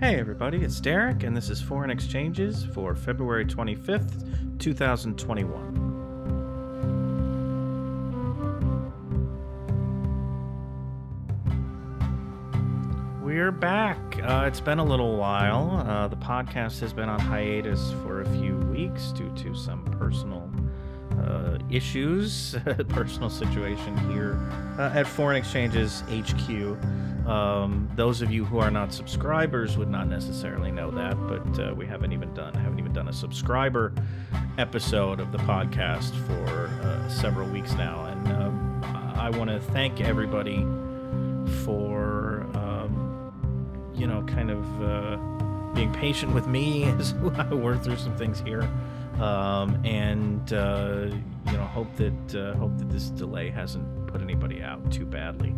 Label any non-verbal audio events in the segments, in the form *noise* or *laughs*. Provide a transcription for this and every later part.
Hey, everybody, it's Derek, and this is Foreign Exchanges for February 25th, 2021. We're back. Uh, it's been a little while. Uh, the podcast has been on hiatus for a few weeks due to some personal uh, issues, *laughs* personal situation here uh, at Foreign Exchanges HQ. Um, those of you who are not subscribers would not necessarily know that, but uh, we haven't even done haven't even done a subscriber episode of the podcast for uh, several weeks now, and um, I want to thank everybody for um, you know kind of uh, being patient with me *laughs* as I work through some things here, um, and uh, you know hope that uh, hope that this delay hasn't put anybody out too badly.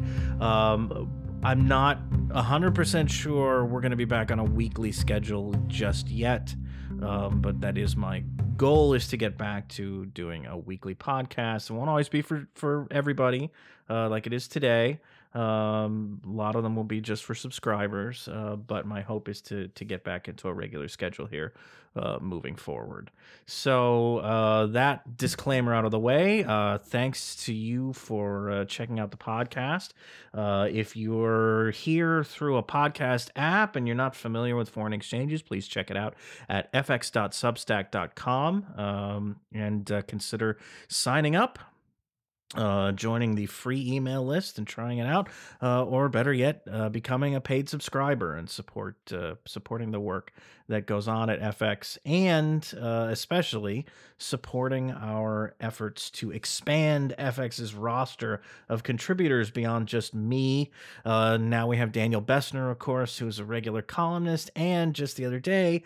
I'm not 100% sure we're going to be back on a weekly schedule just yet, um, but that is my goal is to get back to doing a weekly podcast. It won't always be for, for everybody uh, like it is today. Um, a lot of them will be just for subscribers, uh, but my hope is to to get back into a regular schedule here uh, moving forward. So uh, that disclaimer out of the way. Uh, thanks to you for uh, checking out the podcast. Uh, if you're here through a podcast app and you're not familiar with foreign exchanges, please check it out at fx.substack.com um, and uh, consider signing up uh, joining the free email list and trying it out, uh, or better yet, uh, becoming a paid subscriber and support uh, supporting the work that goes on at FX, and uh, especially supporting our efforts to expand FX's roster of contributors beyond just me. Now we have Daniel Bessner, of course, who is a regular columnist, and just the other day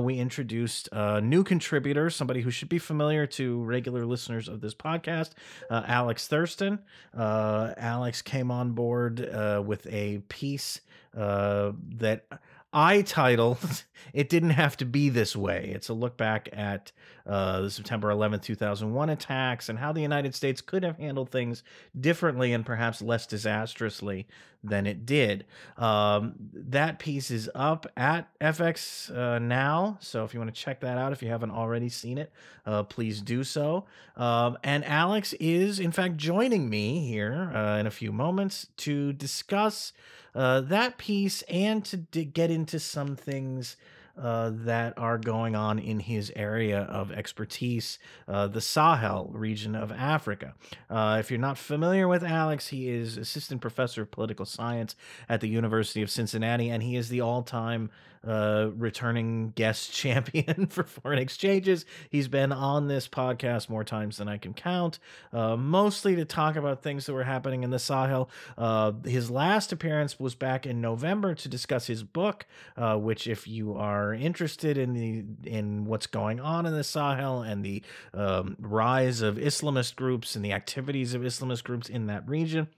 we introduced a new contributor, somebody who should be familiar to regular listeners of this podcast, Alex Thurston. Uh, Alex came on board uh, with a piece uh, that I titled *laughs* "It Didn't Have to Be This Way." It's a look back at uh, the September 11th, 2001 attacks and how the United States could have handled things differently and perhaps less disastrously than it did. Um, that piece is up at FX uh, now, so if you want to check that out, if you haven't already seen it, uh, please do so. Um, and Alex is, in fact, joining me here uh, in a few moments to discuss uh, that piece and to d- get into some things uh, that are going on in his area of expertise, uh, the Sahel region of Africa. Uh, if you're not familiar with Alex, he is assistant professor of political science at the University of Cincinnati, and he is the all time uh, returning guest *laughs* champion for foreign exchanges. He's been on this podcast more times than I can count, uh, mostly to talk about things that were happening in the Sahel. Uh, his last appearance was back in November to discuss his book, uh, which, if you are interested in the in what's going on in the Sahel and the um, rise of Islamist groups and the activities of Islamist groups in that region.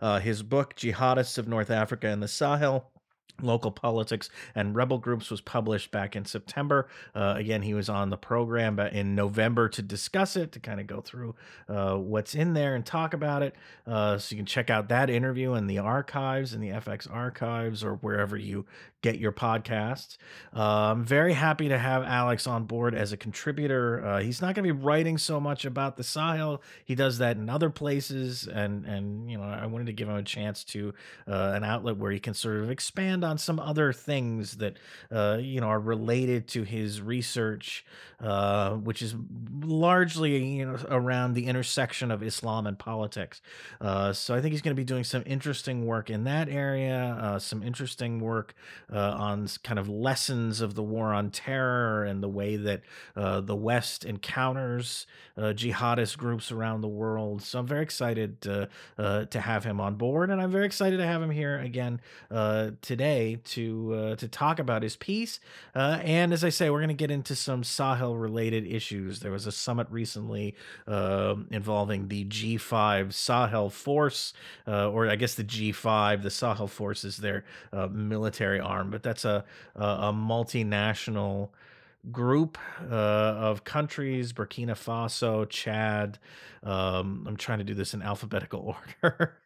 Uh, his book, Jihadists of North Africa and the Sahel, local politics and rebel groups was published back in september. Uh, again he was on the program in november to discuss it to kind of go through uh, what's in there and talk about it. Uh, so you can check out that interview in the archives in the fx archives or wherever you get your podcast. uh, i'm very happy to have alex on board as a contributor uh, he's not going to be writing so much about the sahel he does that in other places and and you know i wanted to give him a chance to uh, an outlet where he can sort of expand on some other things that uh, you know are related to his research, uh, which is largely you know around the intersection of Islam and politics. Uh, so I think he's going to be doing some interesting work in that area, some interesting work uh, on kind of lessons of the war on terror and the way that uh, the West encounters jihadist groups around the world. So I'm very excited to to have him on board, and I'm very excited to have him here again today today to uh, to talk about his piece. Uh, and as I say, we're going to get into some Sahel related issues. There was a summit recently uh, involving the G5 Sahel Force, uh, or I guess the G5. The Sahel Force is their uh, military arm, but that's a a, a multinational group uh, of countries Burkina Faso, Chad. Um, I'm trying to do this in alphabetical *laughs* order.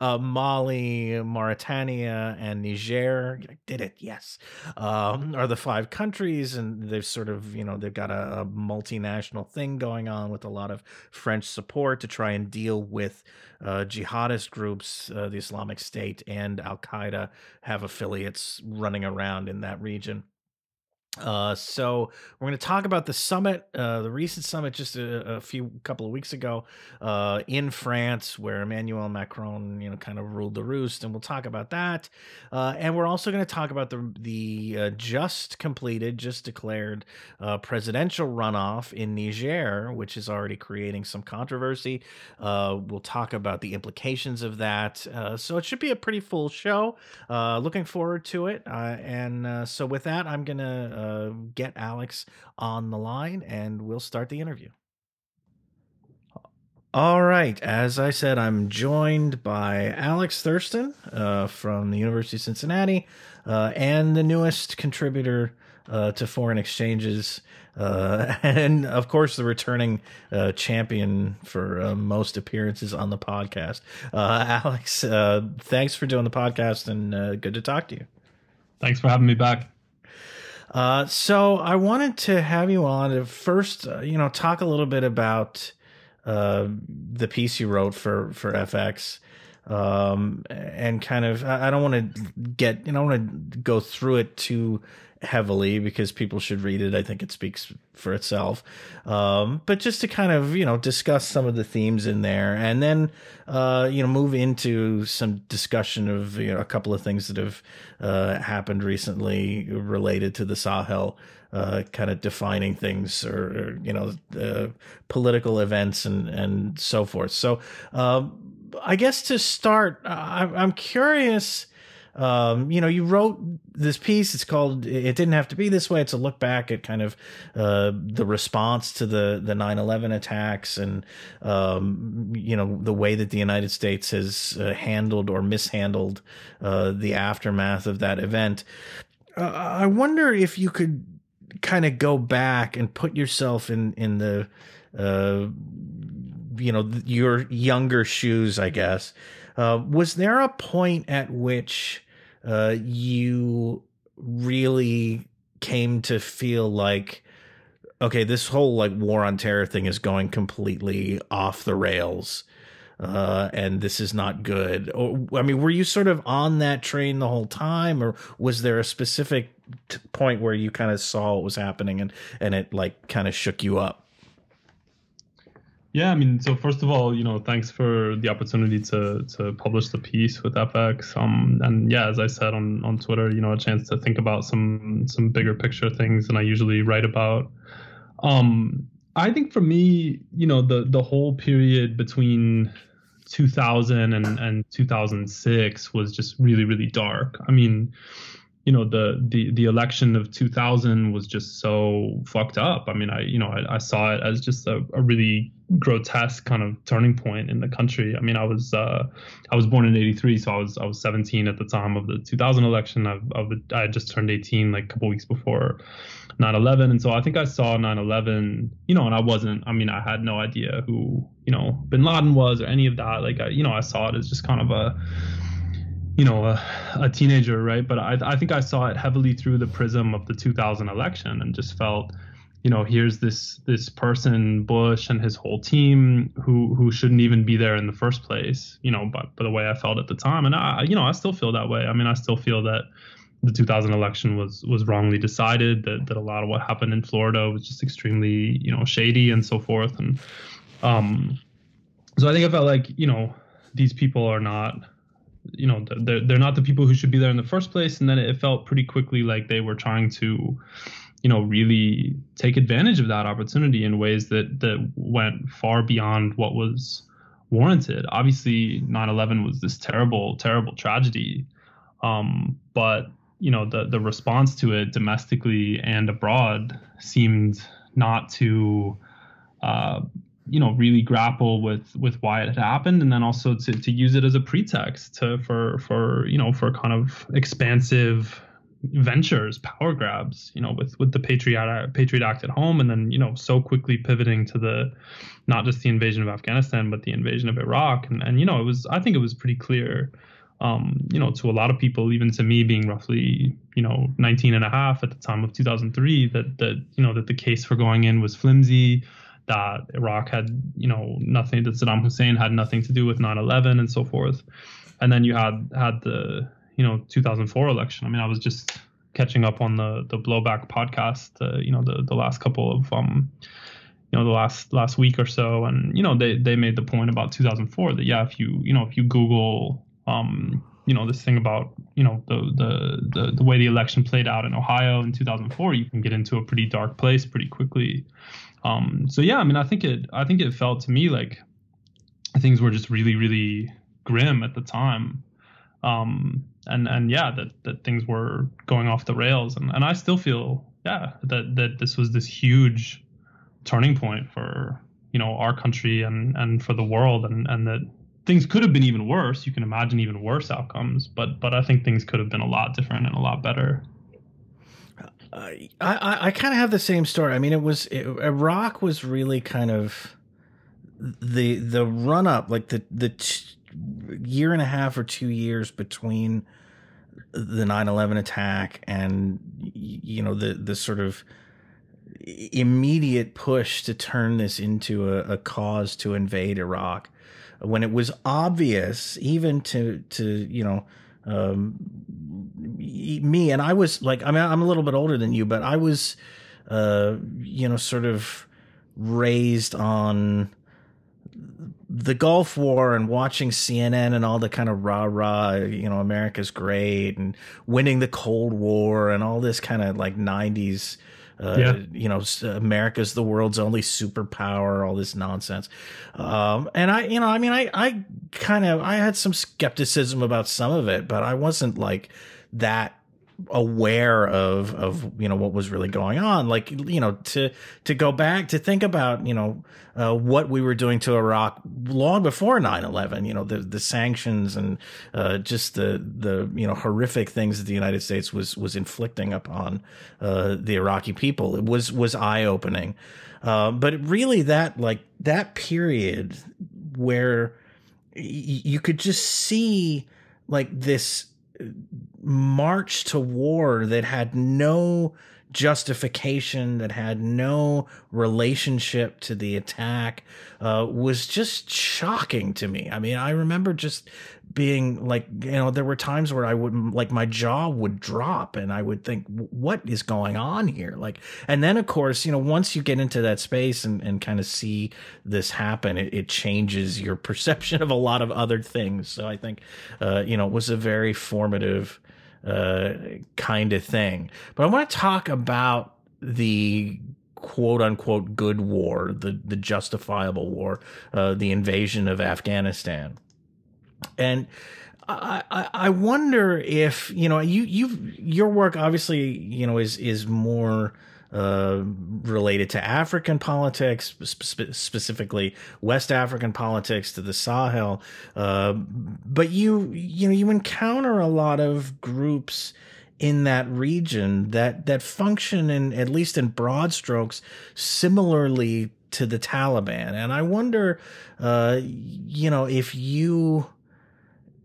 uh, Mali, Mauritania, and Niger. I did it, yes. Um, are the five countries, and they've sort of, you know, they've got a, a multinational thing going on with a lot of French support to try and deal with uh, jihadist groups. Uh, the Islamic State and Al Qaeda have affiliates running around in that region. Uh, so we're going to talk about the summit, uh, the recent summit just a, a, few couple of weeks ago uh, in France, where Emmanuel Macron, you know, kind of ruled the roost, and we'll talk about that. Uh, and we're also going to talk about the the uh, just completed, just declared uh, presidential runoff in Niger, which is already creating some controversy. we'll talk about the implications of that. so it should be a pretty full show. looking forward to it. and so with that, I'm gonna uh, get Alex on the line and we'll start the interview. All right. As I said, I'm joined by Alex Thurston uh, from the University of Cincinnati uh, and the newest contributor uh, to foreign exchanges. Uh, *laughs* and of course, the returning uh, champion for most appearances on the podcast. Alex, thanks for doing the podcast and good to talk to you. Thanks for having me back. Uh, so I wanted to have you on to first, uh, you know, talk a little bit about uh, the piece you wrote for for FX, um, and kind of. I, I don't want to get, you know, I want to go through it too heavily because people should read it. I think it speaks for itself. Um, but just to kind of, you know, discuss some of the themes in there and then, uh, you know, move into some discussion of, you know, a couple of things that have uh, happened recently related to the Sahel. Uh, kind of defining things or, you know uh, political events and and so forth. So um, I guess to start, I, I'm curious um, you know, you wrote this piece. It's called "It Didn't Have to Be This Way." It's a look back at kind of uh, the response to the the 9/11 attacks, and um, you know the way that the United States has uh, handled or mishandled uh, the aftermath of that event. Uh, I wonder if you could kind of go back and put yourself in in the uh, you know your younger shoes, I guess. Uh, was there a point at which uh, you really came to feel like okay this whole like war on terror thing is going completely off the rails uh, and this is not good. Or i mean were you sort of on that train the whole time or was there a specific t- point where you kind of saw what was happening and and it like kind of shook you up yeah, I mean, so first of all, you know, thanks for the opportunity to to publish the piece with FX. Um, and yeah, as I said on on Twitter, you know, a chance to think about some some bigger picture things than I usually write about. Um, I think for me, you know, the the whole period between 2000 and and 2006 was just really really dark. I mean, you know the the the election of 2000 was just so fucked up. I mean i you know i, I saw it as just a, a, really grotesque kind of turning point in the country. I mean i was uh, i was born in 83 so i was i was 17 at the time of the 2000 election. I, I had just turned 18 like a couple weeks before 9-11 and so i think i saw 9-11 you know and i wasn't i mean i had no idea who you know bin laden was or any of that. Like I, you know i saw it as just kind of a you know a, a, teenager right? But I, I think i saw it heavily through the prism of the 2000 election and just felt you know here's this this person bush and his whole team who who shouldn't even be there in the first place you know but, but the way i felt at the time. And i you know i still feel that way. I mean i still feel that the 2000 election was was wrongly decided that, that a lot of what happened in florida was just extremely you know shady and so forth. And um so i think i felt like you know these people are not you know they're they're not the people who should be there in the first place. And then it felt pretty quickly like they were trying to you know really take advantage of that opportunity in ways that that went far beyond what was warranted. Obviously 9/11 was this terrible terrible tragedy. Um, but you know the the response to it domestically and abroad seemed not to uh, you know really grapple with with why it had happened and then also to, to use it as a pretext to for for you know for kind of expansive ventures, power grabs, you know, with with the Patriot Patriot Act at home, and then you know so quickly pivoting to the not just the invasion of Afghanistan, but the invasion of Iraq, and and you know it was I think it was pretty clear, um, you know, to a lot of people, even to me being roughly you know 19 and a half at the time of 2003, that that you know that the case for going in was flimsy. That Iraq had, you know, nothing. That Saddam Hussein had nothing to do with 9/11 and so forth, and then you had had the you know 2004 election. I mean, I was just catching up on the the blowback podcast, uh, you know, the the last couple of um, you know, the last last week or so, and you know, they they made the point about 2004 that yeah, if you you know if you Google um, you know this thing about you know the, the the the way the election played out in Ohio in 2004, you can get into a pretty dark place pretty quickly. Um, so yeah, I mean, I think it I think it felt to me like things were just really really grim at the time um, and and yeah, that that things were going off the rails, and and I still feel yeah that that this was this huge turning point for you know our country and and for the world, and and that things could have been even worse. You can imagine even worse outcomes, but but I think things could have been a lot different and a lot better. I I, I kind of have the same story. I mean, it was it, Iraq was really kind of the the run up, like the the t- year and a half or two years between the 9-11 attack and you know the the sort of immediate push to turn this into a, a cause to invade Iraq when it was obvious even to to you know um, me and I was like I mean I'm a little bit older than you but I was uh, you know sort of raised on the Gulf War and watching CNN and all the kind of rah rah, you know, America's great and winning the Cold War and all this kind of like 90s, uh, yeah. you know, America's the world's only superpower, all this nonsense. Um, and I, you know, I mean, I, I kind of, I had some skepticism about some of it, but I wasn't like that aware of of you know what was really going on. Like you know to to go back to think about you know uh, what we were doing to Iraq long before 9/11 you know the the sanctions and uh, just the the you know horrific things that the United States was was inflicting upon uh, the Iraqi people it was was eye opening uh, but really that like that period where y- you could just see like this march to war that had no justification, that had no relationship to the attack, uh, was just shocking to me. I mean, I remember just being like, you know, there were times where I would like my jaw would drop and I would think, what is going on here? Like, and then of course, you know, once you get into that space and, and kind of see this happen, it, it changes your *laughs* perception of a lot of other things. So I think, uh, you know, it was a very formative uh, kind of thing. But I want to talk about the quote unquote good war, the the justifiable war, uh, the invasion of Afghanistan, and. I, I wonder if you know you you your work obviously you know is is more uh, related to African politics, spe- specifically West African politics to the Sahel. Uh, but you, you know, you encounter a lot of groups in that region that that function in at least in broad strokes similarly to the Taliban. And I wonder, uh, you know, if you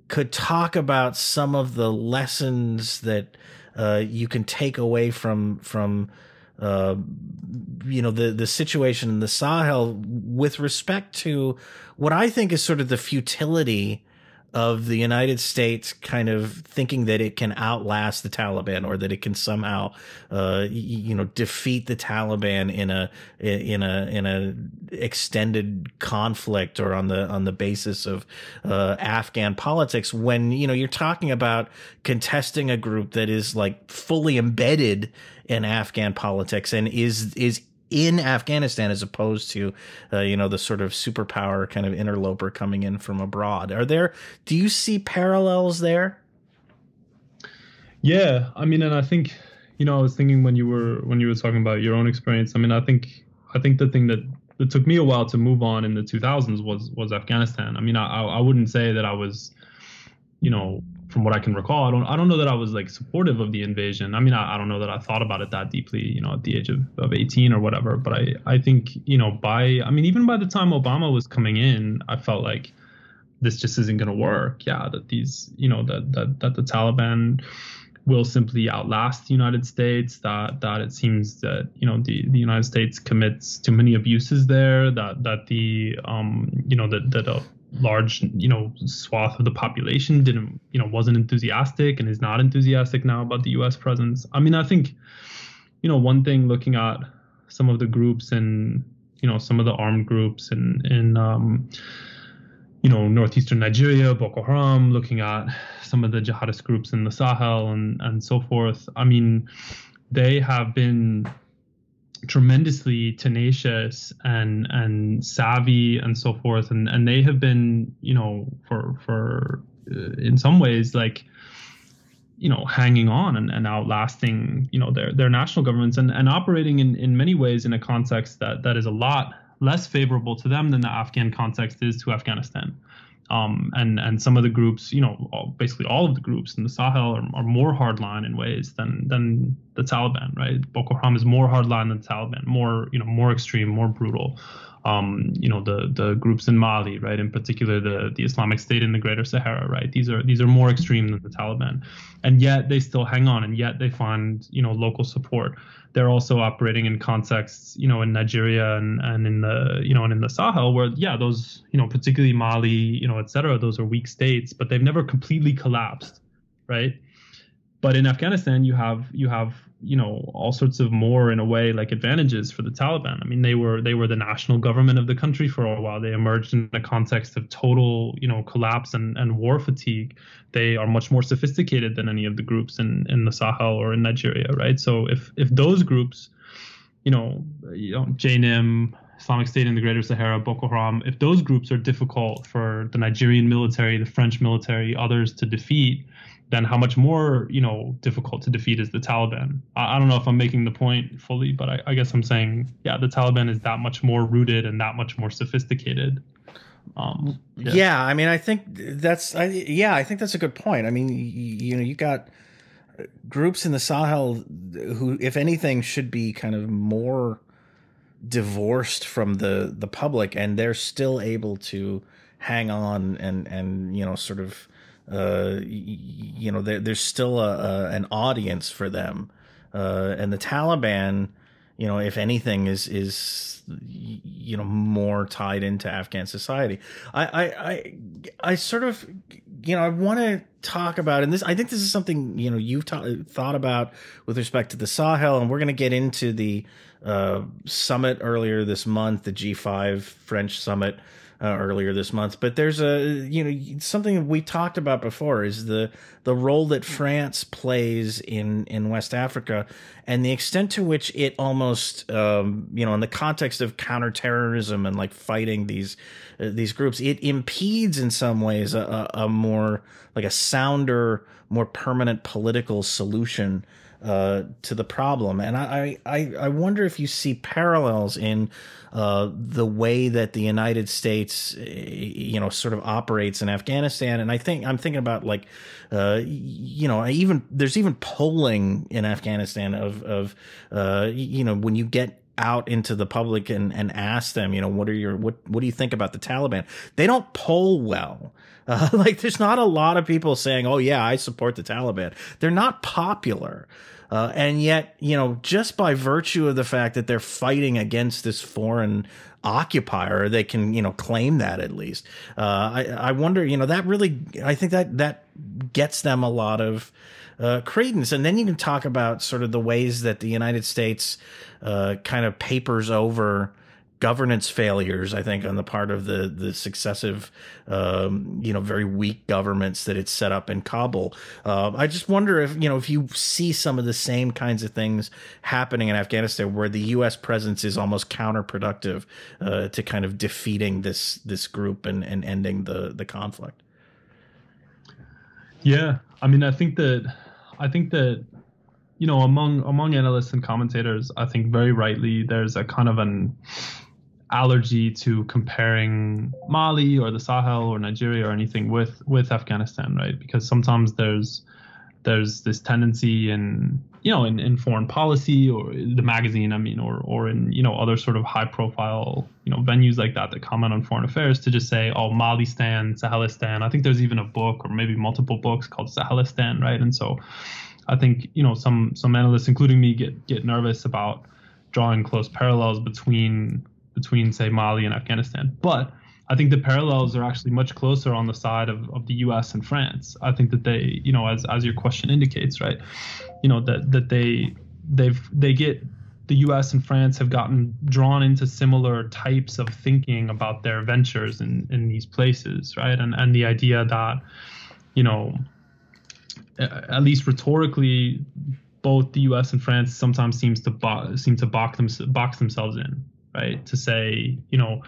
could talk about some of the lessons that uh, you can take away from from uh, you know the the situation in the Sahel with respect to what I think is sort of the futility of the United States kind of thinking that it can outlast the Taliban or that it can somehow, uh, you know, defeat the Taliban in a in a in a extended conflict or on the on the basis of uh, Afghan politics. When you know you're talking about contesting a group that is like fully embedded in Afghan politics and is is in Afghanistan as opposed to uh, you know the sort of superpower kind of interloper coming in from abroad. Are there do you see parallels there? Yeah, I mean and I think you know I was thinking when you were when you were talking about your own experience. I mean I think I think the thing that it took me a while to move on in the 2000s was was Afghanistan. I mean I I wouldn't say that I was you know from what I can recall, I don't I don't know that I was like supportive of the invasion. I mean, I, I don't know that I thought about it that deeply, you know, at the age of, of 18 or whatever. But I I think you know by I mean even by the time Obama was coming in, I felt like this just isn't going to work. Yeah, that these you know that that that the Taliban will simply outlast the United States. That that it seems that you know the, the United States commits too many abuses there. That that the um you know that that a large you know swath of the population didn't you know wasn't enthusiastic and is not enthusiastic now about the U.S. presence. I mean, I think you know one thing looking at some of the groups and you know some of the armed groups in in um, you know northeastern Nigeria, Boko Haram, looking at some of the jihadist groups in the Sahel and and so forth. I mean, they have been tremendously tenacious and and savvy and so forth. And and they have been you know for for uh, in some ways like you know hanging on and, and outlasting you know their their national governments and and operating in in many ways in a context that that is a lot less favorable to them than the Afghan context is to Afghanistan um, and and some of the groups, you know, all, basically all of the groups in the Sahel are, are more hardline in ways than than the Taliban, right? Boko Haram is more hardline than Taliban, more you know, more extreme, more brutal. Um, you know, the the groups in Mali, right? In particular, the the Islamic State in the Greater Sahara, right? These are these are more extreme than the Taliban, and yet they still hang on, and yet they find you know local support they're also operating in contexts, you know, in Nigeria and, and in the, you know, and in the Sahel where, yeah, those, you know, particularly Mali, you know, et cetera, those are weak states, but they've never completely collapsed, right? But in Afghanistan, you have you have you know all sorts of more in a way like advantages for the Taliban. I mean, they were they were the national government of the country for a while. They emerged in a context of total you know collapse and, and war fatigue. They are much more sophisticated than any of the groups in in the Sahel or in Nigeria, right? So if if those groups, you know, you know JNIM, Islamic State in the Greater Sahara, Boko Haram, if those groups are difficult for the Nigerian military, the French military, others to defeat then how much more you know difficult to defeat is the Taliban? I, I don't know if I'm making the point fully, but I, I, guess I'm saying yeah, the Taliban is that much more rooted and that much more sophisticated. Um, yeah. yeah I mean, I think that's I, yeah, I think that's a good point. I mean, you, you know, you got groups in the Sahel who, if anything, should be kind of more divorced from the the public, and they're still able to hang on and and you know sort of uh, you know, there, there's still a, a, an audience for them. Uh, and the Taliban, you know, if anything, is is you know more tied into Afghan society. I I I, I sort of you know I want to talk about and this I think this is something you know you've ta- thought about with respect to the Sahel, and we're going to get into the uh, summit earlier this month, the G5 French summit uh, earlier this month. But there's a you know something we talked about before is the the role that France plays in in West Africa and the extent to which it almost um, you know in the context of counterterrorism and like fighting these uh, these groups it impedes in some ways a, a more like a sounder more permanent political solution uh, to the problem. And I, I, I wonder if you see parallels in uh, the way that the United States, you know, sort of operates in Afghanistan. And I think I'm thinking about like, uh, you know, even there's even polling in Afghanistan of, of uh, you know, when you get out into the public and, and ask them, you know, what are your what what do you think about the Taliban? They don't poll well. *laughs* Uh, like, there's not a lot of people saying, "Oh yeah, I support the Taliban." They're not popular. Uh, and yet, you know, just by virtue of the fact that they're fighting against this foreign occupier, they can, you know, claim that at least. Uh, I, I wonder, you know, that really, I think that that gets them a lot of uh, credence. And then you can talk about sort of the ways that the United States uh, kind of papers over governance failures, I think, on the part of the the successive, um, you know, very weak governments that it's set up in Kabul. Uh, I just wonder if you know if you see some of the same kinds of things happening in Afghanistan, where the U.S. presence is almost counterproductive uh, to kind of defeating this this group and, and ending the the conflict. Yeah, I mean, I think that I think that you know among among analysts and commentators, I think very rightly there's a kind of an allergy to comparing Mali or the Sahel or Nigeria or anything with with Afghanistan, right? Because sometimes there's there's this tendency in you know in, in foreign policy or the magazine i mean or or in you know other sort of high profile you know venues like that that comment on foreign affairs to just say oh malistan sahelistan i think there's even a book or maybe multiple books called sahelistan right? And so i think you know some some analysts including me get get nervous about drawing close parallels between between say mali and afghanistan. But I think the parallels are actually much closer on the side of, of the U.S. and France. I think that they, you know, as as your question indicates, right, you know that that they they've they get the U.S. and France have gotten drawn into similar types of thinking about their ventures in in these places, right, and and the idea that, you know, at least rhetorically, both the U.S. and France sometimes seems to bo- seem to box them box themselves in, right, to say, you know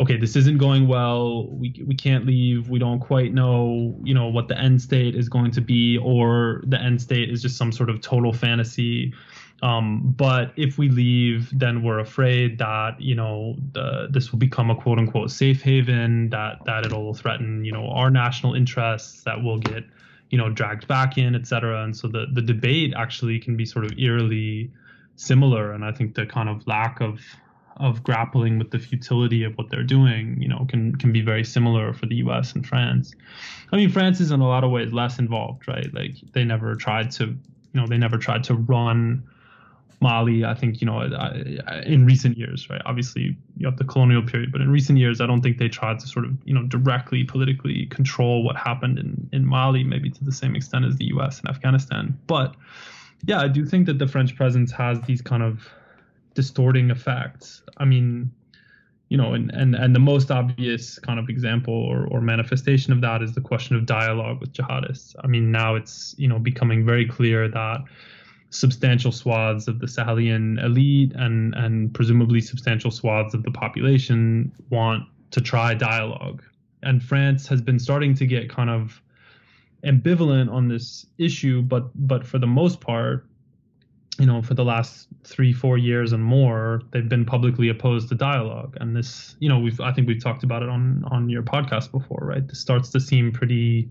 okay, this isn't going well. We we can't leave. We don't quite know, you know, what the end state is going to be, or the end state is just some sort of total fantasy. Um, but if we leave, then we're afraid that you know the, this will become a quote unquote safe haven. That that it'll threaten you know our national interests. That we'll get you know dragged back in, et cetera. And so the the debate actually can be sort of eerily similar. And I think the kind of lack of of grappling with the futility of what they're doing, you know, can can be very similar for the U.S. and France. I mean, France is in a lot of ways less involved, right? Like they never tried to, you know, they never tried to run Mali. I think you know, in recent years, right? Obviously, you have the colonial period, but in recent years, I don't think they tried to sort of, you know, directly politically control what happened in in Mali, maybe to the same extent as the U.S. and Afghanistan. But yeah, I do think that the French presence has these kind of distorting effects. I mean, you know, and, and, and the most obvious kind of example or, or manifestation of that is the question of dialogue with jihadists. I mean, now it's, you know, becoming very clear that substantial swaths of the Sahelian elite and, and presumably substantial swaths of the population want to try dialogue. And France has been starting to get kind of ambivalent on this issue, but but for the most part, you know, for the last three, four years and more, they've been publicly opposed to dialogue. And this, you know, we've I think we've talked about it on on your podcast before, right? This starts to seem pretty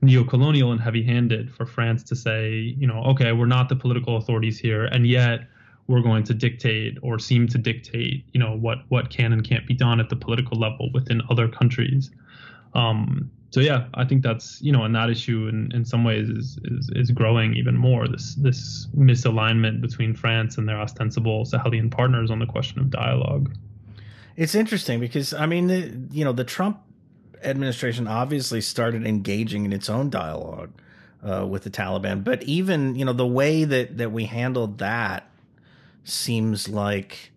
neo-colonial and heavy-handed for France to say, you know, okay, we're not the political authorities here, and yet we're going to dictate or seem to dictate, you know, what what can and can't be done at the political level within other countries. Um, so yeah, I think that's you know, and that issue in, in some ways is, is is growing even more. This this misalignment between France and their ostensible Sahelian partners on the question of dialogue. It's interesting because I mean, the, you know, the Trump administration obviously started engaging in its own dialogue uh, with the Taliban, but even you know the way that that we handled that seems like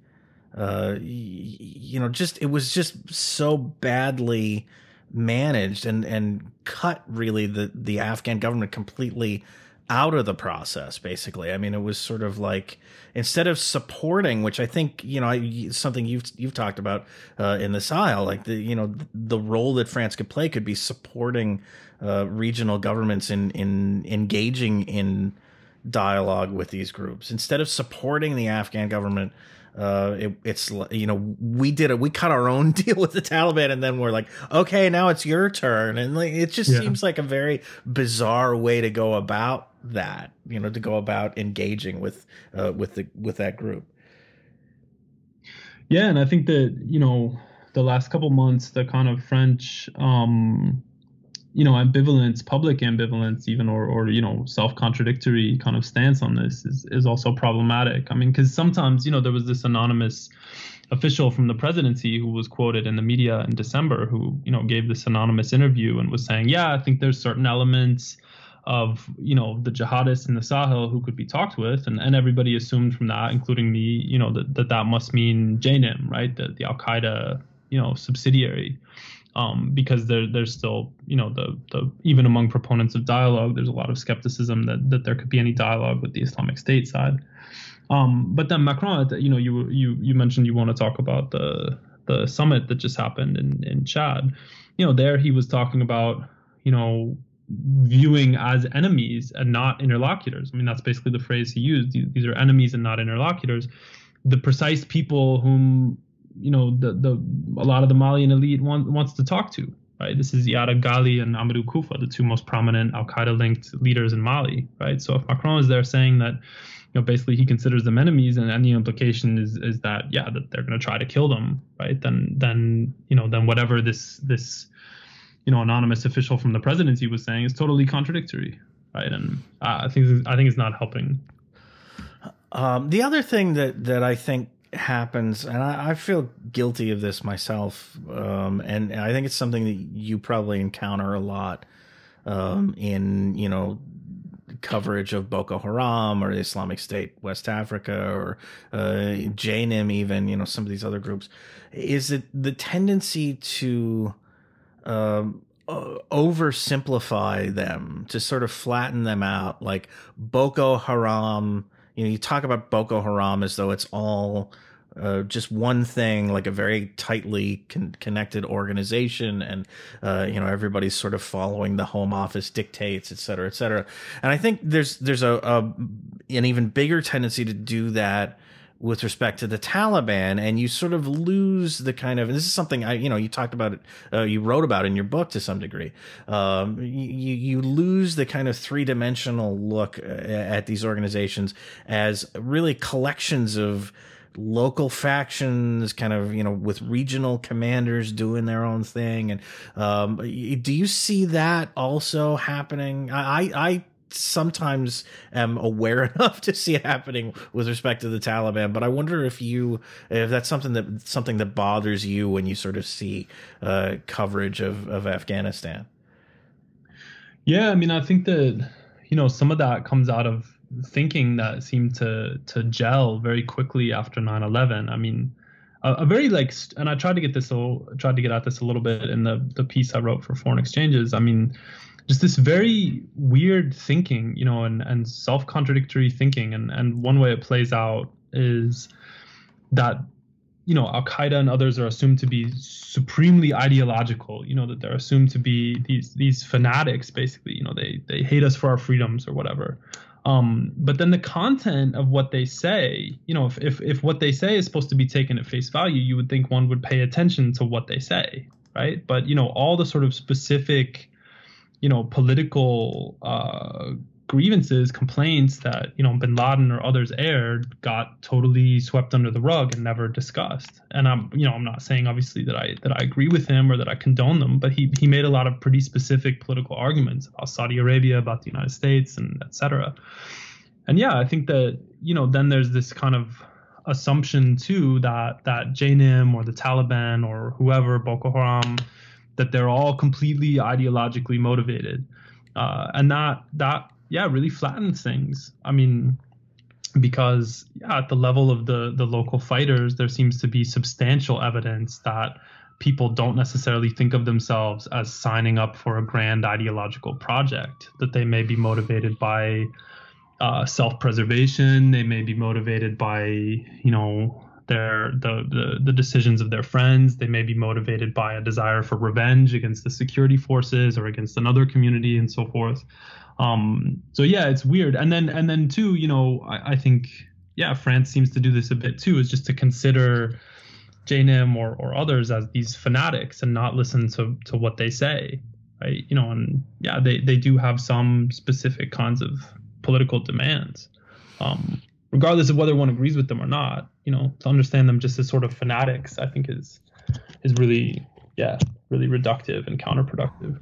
uh, you know just it was just so badly managed and and cut really the the Afghan government completely out of the process basically. I mean it was sort of like instead of supporting which i think you know something you've you've talked about uh, in this aisle like the you know the role that France could play could be supporting uh, regional governments in in engaging in dialogue with these groups. Instead of supporting the Afghan government uh, it, it's you know we did it we cut our own *laughs* deal with the taliban and then we're like okay now it's your turn. And like it just yeah. seems like a very bizarre way to go about that you know to go about engaging with uh, with the with that group. Yeah and i think that you know the last couple months the kind of french um you know ambivalence public ambivalence even or or you know self-contradictory kind of stance on this is is also problematic. I mean because sometimes you know there was this anonymous official from the presidency who was quoted in the media in december who you know gave this anonymous interview and was saying yeah i think there's certain elements of you know the jihadists in the Sahel who could be talked with, and, and everybody assumed from that, including me, you know that that, that must mean JNIM, right, the the Al Qaeda you know subsidiary um, because there, there's still, you know, the, the even among proponents of dialogue, there's a lot of skepticism that, that there could be any dialogue with the Islamic State side. Um, but then Macron, you know, you you you mentioned you want to talk about the the summit that just happened in in Chad. You know, there he was talking about, you know, viewing as enemies and not interlocutors. I mean, that's basically the phrase he used. These are enemies and not interlocutors. The precise people whom you know the the a lot of the Malian elite want, wants to talk to. Right, this is Iyad Ag Ghaly and Amadou Koufa, the two most prominent Al Qaeda linked leaders in Mali. Right, so if Macron is there saying that you know, basically he considers them enemies, and any implication is is that yeah, that they're going to try to kill them, right? Then then you know then whatever this this you know anonymous official from the presidency was saying is totally contradictory, right? And uh, I think I think it's not helping. Um, the other thing that that I think happens, and I, I feel guilty of this myself, um, and I think it's something that you probably encounter a lot um, in you know coverage of Boko Haram or the Islamic State West Africa or uh, JNIM, even you know some of these other groups, is it the tendency to um, oversimplify them to sort of flatten them out, like Boko Haram. You know, you talk about Boko Haram as though it's all uh, just one thing, like a very tightly con- connected organization, and uh, you know everybody's sort of following the Home Office dictates, et cetera, et cetera. And I think there's there's a, a an even bigger tendency to do that with respect to the Taliban, and you sort of lose the kind of. And this is something I, you know, you talked about it, uh, you wrote about in your book to some degree. Um, you you lose the kind of three dimensional look uh, at these organizations as really collections of local factions, kind of you know with regional commanders doing their own thing. And um, do you see that also happening? I, I sometimes am aware *laughs* enough to see it happening with respect to the Taliban, but I wonder if you if that's something that something that bothers you when you sort of see uh, coverage of of Afghanistan. Yeah, I mean, I think that you know some of that comes out of thinking that seemed to to gel very quickly after 9/11. I mean, a, a, very like, and I tried to get this a tried to get at this a little bit in the the piece I wrote for Foreign Exchanges. I mean, just this very weird thinking, you know, and and self contradictory thinking, and and one way it plays out is that you know Al Qaeda and others are assumed to be supremely ideological. You know that they're assumed to be these these fanatics, basically. You know they they hate us for our freedoms or whatever. Um, but then the content of what they say, you know, if, if, if what they say is supposed to be taken at face value, you would think one would pay attention to what they say, right? But, you know, all the sort of specific, you know, political uh, grievances, complaints that you know Bin Laden or others aired got totally swept under the rug and never discussed. And I'm you know I'm not saying obviously that I that I agree with him or that I condone them, but he he made a lot of pretty specific political arguments about Saudi Arabia, about the United States, and etc. And yeah, I think that you know then there's this kind of assumption too that that JNIM or the Taliban or whoever Boko Haram that they're all completely ideologically motivated. Uh, and that that yeah, really flattens things. I mean, because at the level of the the local fighters, there seems to be substantial evidence that people don't necessarily think of themselves as signing up for a grand ideological project. That they may be motivated by uh, self-preservation. They may be motivated by you know their the, the the decisions of their friends. They may be motivated by a desire for revenge against the security forces or against another community and so forth. Um, so yeah, it's weird. And then and then too, you know, I, I think yeah, France seems to do this a bit too, is just to consider JNIM or, or others as these fanatics and not listen to, to what they say. Right. You know, and yeah, they, they do have some specific kinds of political demands. Um, regardless of whether one agrees with them or not, you know, to understand them just as sort of fanatics, I think is is really yeah, really reductive and counterproductive.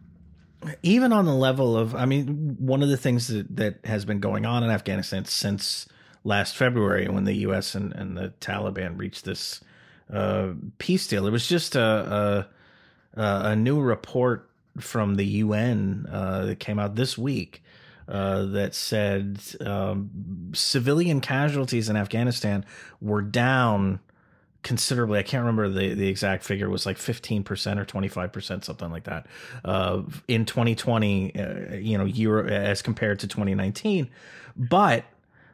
Even on the level of i mean one of the things that, that has been going on in afghanistan since last february when the us and, and the taliban reached this uh, peace deal it was just a, a, a new report from the un uh, that came out this week uh, that said um, civilian casualties in afghanistan were down considerably. I can't remember the, the exact figure. It was like 15% or 25%, something like that. Uh, in 2020, uh, you know, year as compared to 2019. But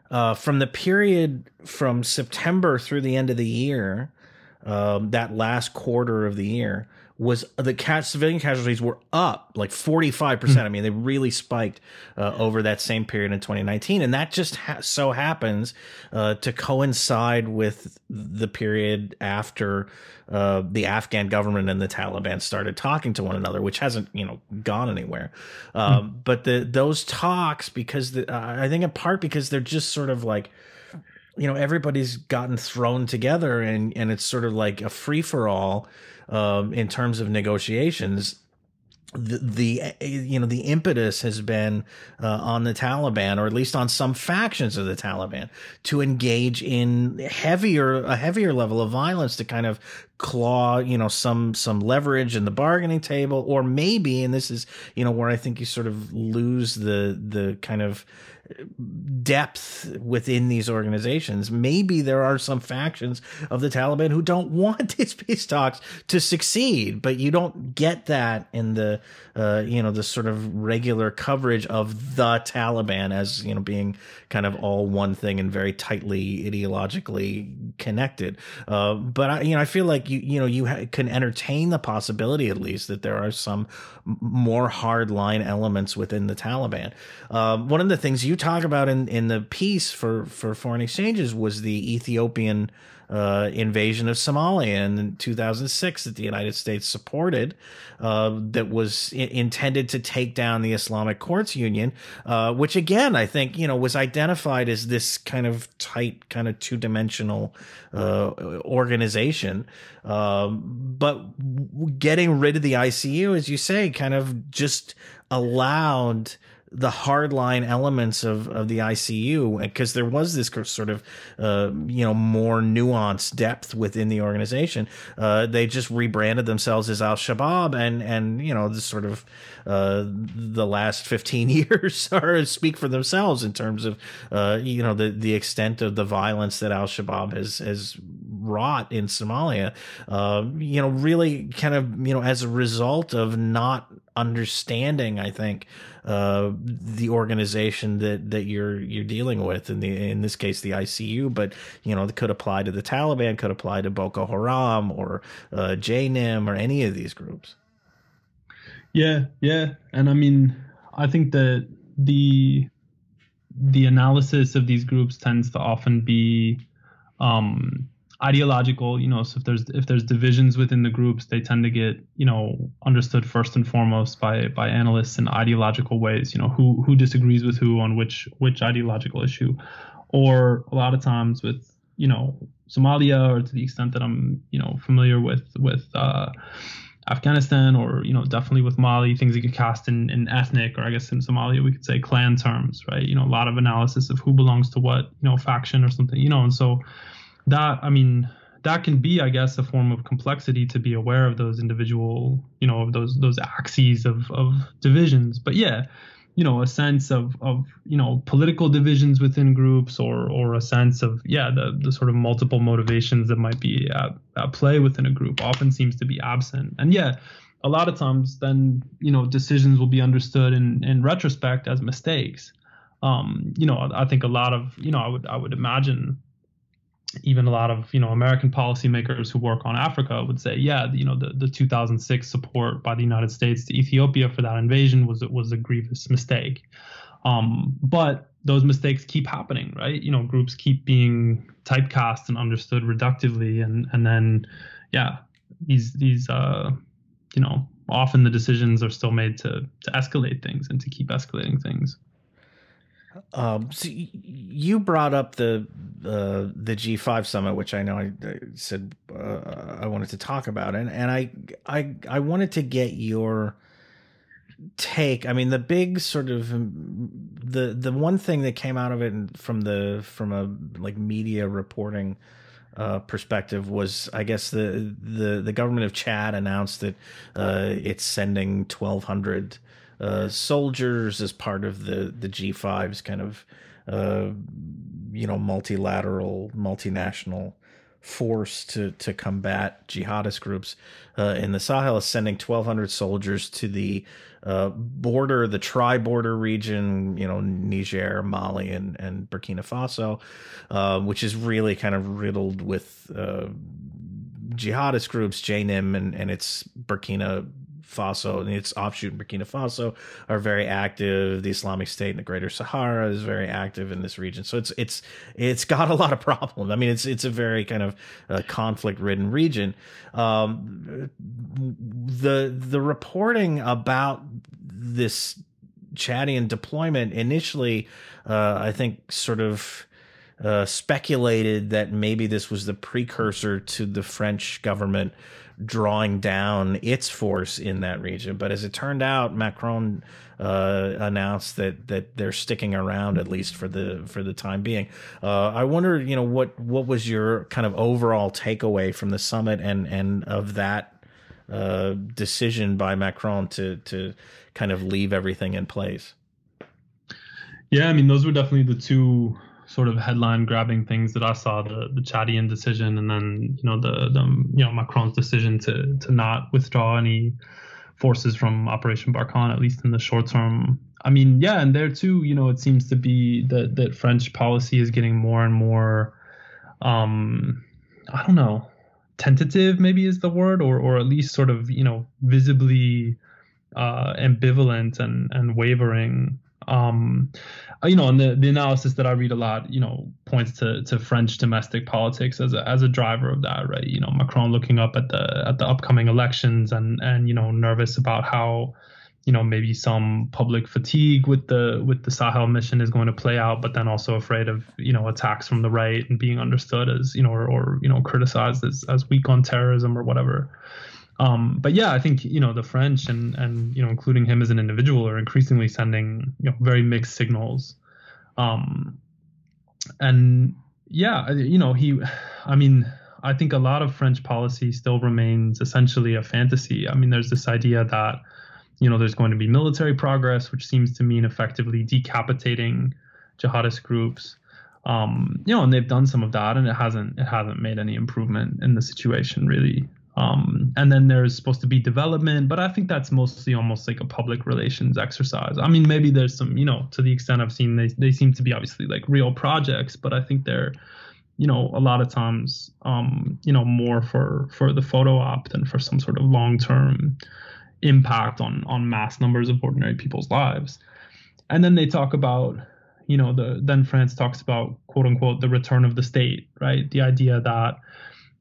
uh, from the period from September through the end of the year, um, that last quarter of the year, was the civilian casualties were up like 45%. Mm. I mean, they really spiked uh, over that same period in 2019. And that just ha- so happens uh, to coincide with the period after uh, the Afghan government and the Taliban started talking to one another, which hasn't, you know, gone anywhere. Um, mm. But the those talks, because the, I think in part because they're just sort of like, you know, everybody's gotten thrown together and, and it's sort of like a free for all um, in terms of negotiations the, the you know the impetus has been uh, on the Taliban or at least on some factions of the Taliban to engage in heavier a heavier level of violence to kind of claw you know some some leverage in the bargaining table or maybe and this is you know where I think you sort of lose the the kind of depth within these organizations. Maybe there are some factions of the Taliban who don't *laughs* want these peace talks to succeed, but you don't get that in the uh, you know the sort of regular coverage of the Taliban as you know being kind of all one thing and very tightly ideologically connected. Uh, but I, you know I feel like you you know you ha- can entertain the possibility at least that there are some more hardline elements within the Taliban. Um, one of the things you you talk about in, in the piece for, for foreign exchanges was the Ethiopian uh, invasion of Somalia in 2006 that the United States supported, uh, that was I- intended to take down the Islamic Courts Union, uh, which again I think you know was identified as this kind of tight, kind of two dimensional uh, organization. Um, but getting rid of the ICU, as you say, kind of just allowed the hardline elements of, of the ICU because there was this sort of uh, you know more nuanced depth within the organization. Uh, they just rebranded themselves as Al Shabaab, and and you know this sort of uh, the last fifteen *laughs* years are speak for themselves in terms of uh, you know the the extent of the violence that Al Shabaab has has wrought in Somalia. Uh, you know, really kind of you know as a result of not understanding, I think, uh, the organization that that you're you're dealing with in the in this case the ICU, but you know it could apply to the Taliban, could apply to Boko Haram or uh, JNIM or any of these groups. Yeah, yeah, and I mean, I think that the the analysis of these groups tends to often be um, ideological you know so if there's if there's divisions within the groups they tend to get you know understood first and foremost by by analysts in ideological ways you know who who disagrees with who on which which ideological issue. Or a lot of times with you know Somalia or to the extent that I'm you know familiar with with uh, Afghanistan or you know definitely with Mali things that get cast in, in ethnic or I guess in Somalia we could say clan terms right? You know a lot of analysis of who belongs to what you know faction or something you know and so that I mean that can be I guess a form of complexity to be aware of those individual you know of those those axes of of divisions. But yeah you know a sense of of you know political divisions within groups or or a sense of yeah the the sort of multiple motivations that might be at, at play within a group often seems to be absent. And yeah a lot of times then you know decisions will be understood in in retrospect as mistakes. Um you know i think a lot of you know i would i would imagine even a lot of you know American policymakers who work on Africa would say, yeah, you know, the, the 2006 support by the United States to Ethiopia for that invasion was was a grievous mistake. Um, but those mistakes keep happening, right? You know, groups keep being typecast and understood reductively, and and then, yeah, these these uh, you know, often the decisions are still made to to escalate things and to keep escalating things. Um, so you brought up the uh, the G5 summit, which I know I, I said uh, I wanted to talk about, and and I I I wanted to get your take. I mean, the big sort of the the one thing that came out of it from the from a like media reporting uh, perspective was, I guess the the the government of Chad announced that uh, it's sending twelve hundred uh, soldiers as part of the the G5's kind of uh, you know multilateral multinational force to to combat jihadist groups. Uh, in the Sahel is sending 1,200 soldiers to the uh, border, the tri-border region, you know, Niger, Mali, and and Burkina Faso, uh, which is really kind of riddled with uh, jihadist groups, JNIM and, and its Burkina Faso and its offshoot in Burkina Faso are very active. The Islamic State in the Greater Sahara is very active in this region. So it's it's it's got a lot of *laughs* problems. I mean, it's it's a very kind of uh, conflict ridden region. Um, the the reporting about this Chadian deployment initially, uh, I think, sort of. Uh, speculated that maybe this was the precursor to the French government drawing down its force in that region. But as it turned out, Macron uh, announced that that they're sticking around at least for the for the time being. Uh, I wonder, you know, what what was your kind of overall takeaway from the summit and and of that uh, decision by Macron to to kind of leave everything in place? Yeah, I mean, those were definitely the two sort of headline grabbing things that I saw the the Chadian decision and then you know the the you know Macron's decision to to not withdraw any forces from Operation Barkhane at least in the short term. I mean, yeah, and there too, you know, it seems to be that that French policy is getting more and more um I don't know, tentative maybe is the word or or at least sort of, you know, visibly uh ambivalent and and wavering um, Uh, you know, and the, the analysis that I read a lot, you know, points to, to French domestic politics as a, as a driver of that, right? You know, Macron looking up at the at the upcoming elections and and you know nervous about how, you know, maybe some public fatigue with the with the Sahel mission is going to play out, but then also afraid of you know attacks from the right and being understood as you know or, or you know criticized as as weak on terrorism or whatever. Um, but yeah, I think you know the French and and you know including him as an individual are increasingly sending you know very mixed signals. Um, and yeah, you know he, I mean, I think a lot of French policy still remains essentially a fantasy. I mean, there's this idea that you know there's going to be military progress, which seems to mean effectively decapitating jihadist groups. Um, you know, and they've done some of that, and it hasn't it hasn't made any improvement in the situation really. Um, and then there's supposed to be development, but I think that's mostly almost like a public relations exercise. I mean, maybe there's some, you know, to the extent I've seen, they they seem to be obviously like real projects, but I think they're, you know, a lot of times, um, you know, more for for the photo op than for some sort of long term impact on on mass numbers of ordinary people's lives. And then they talk about, you know, the then France talks about quote unquote the return of the state, right? The idea that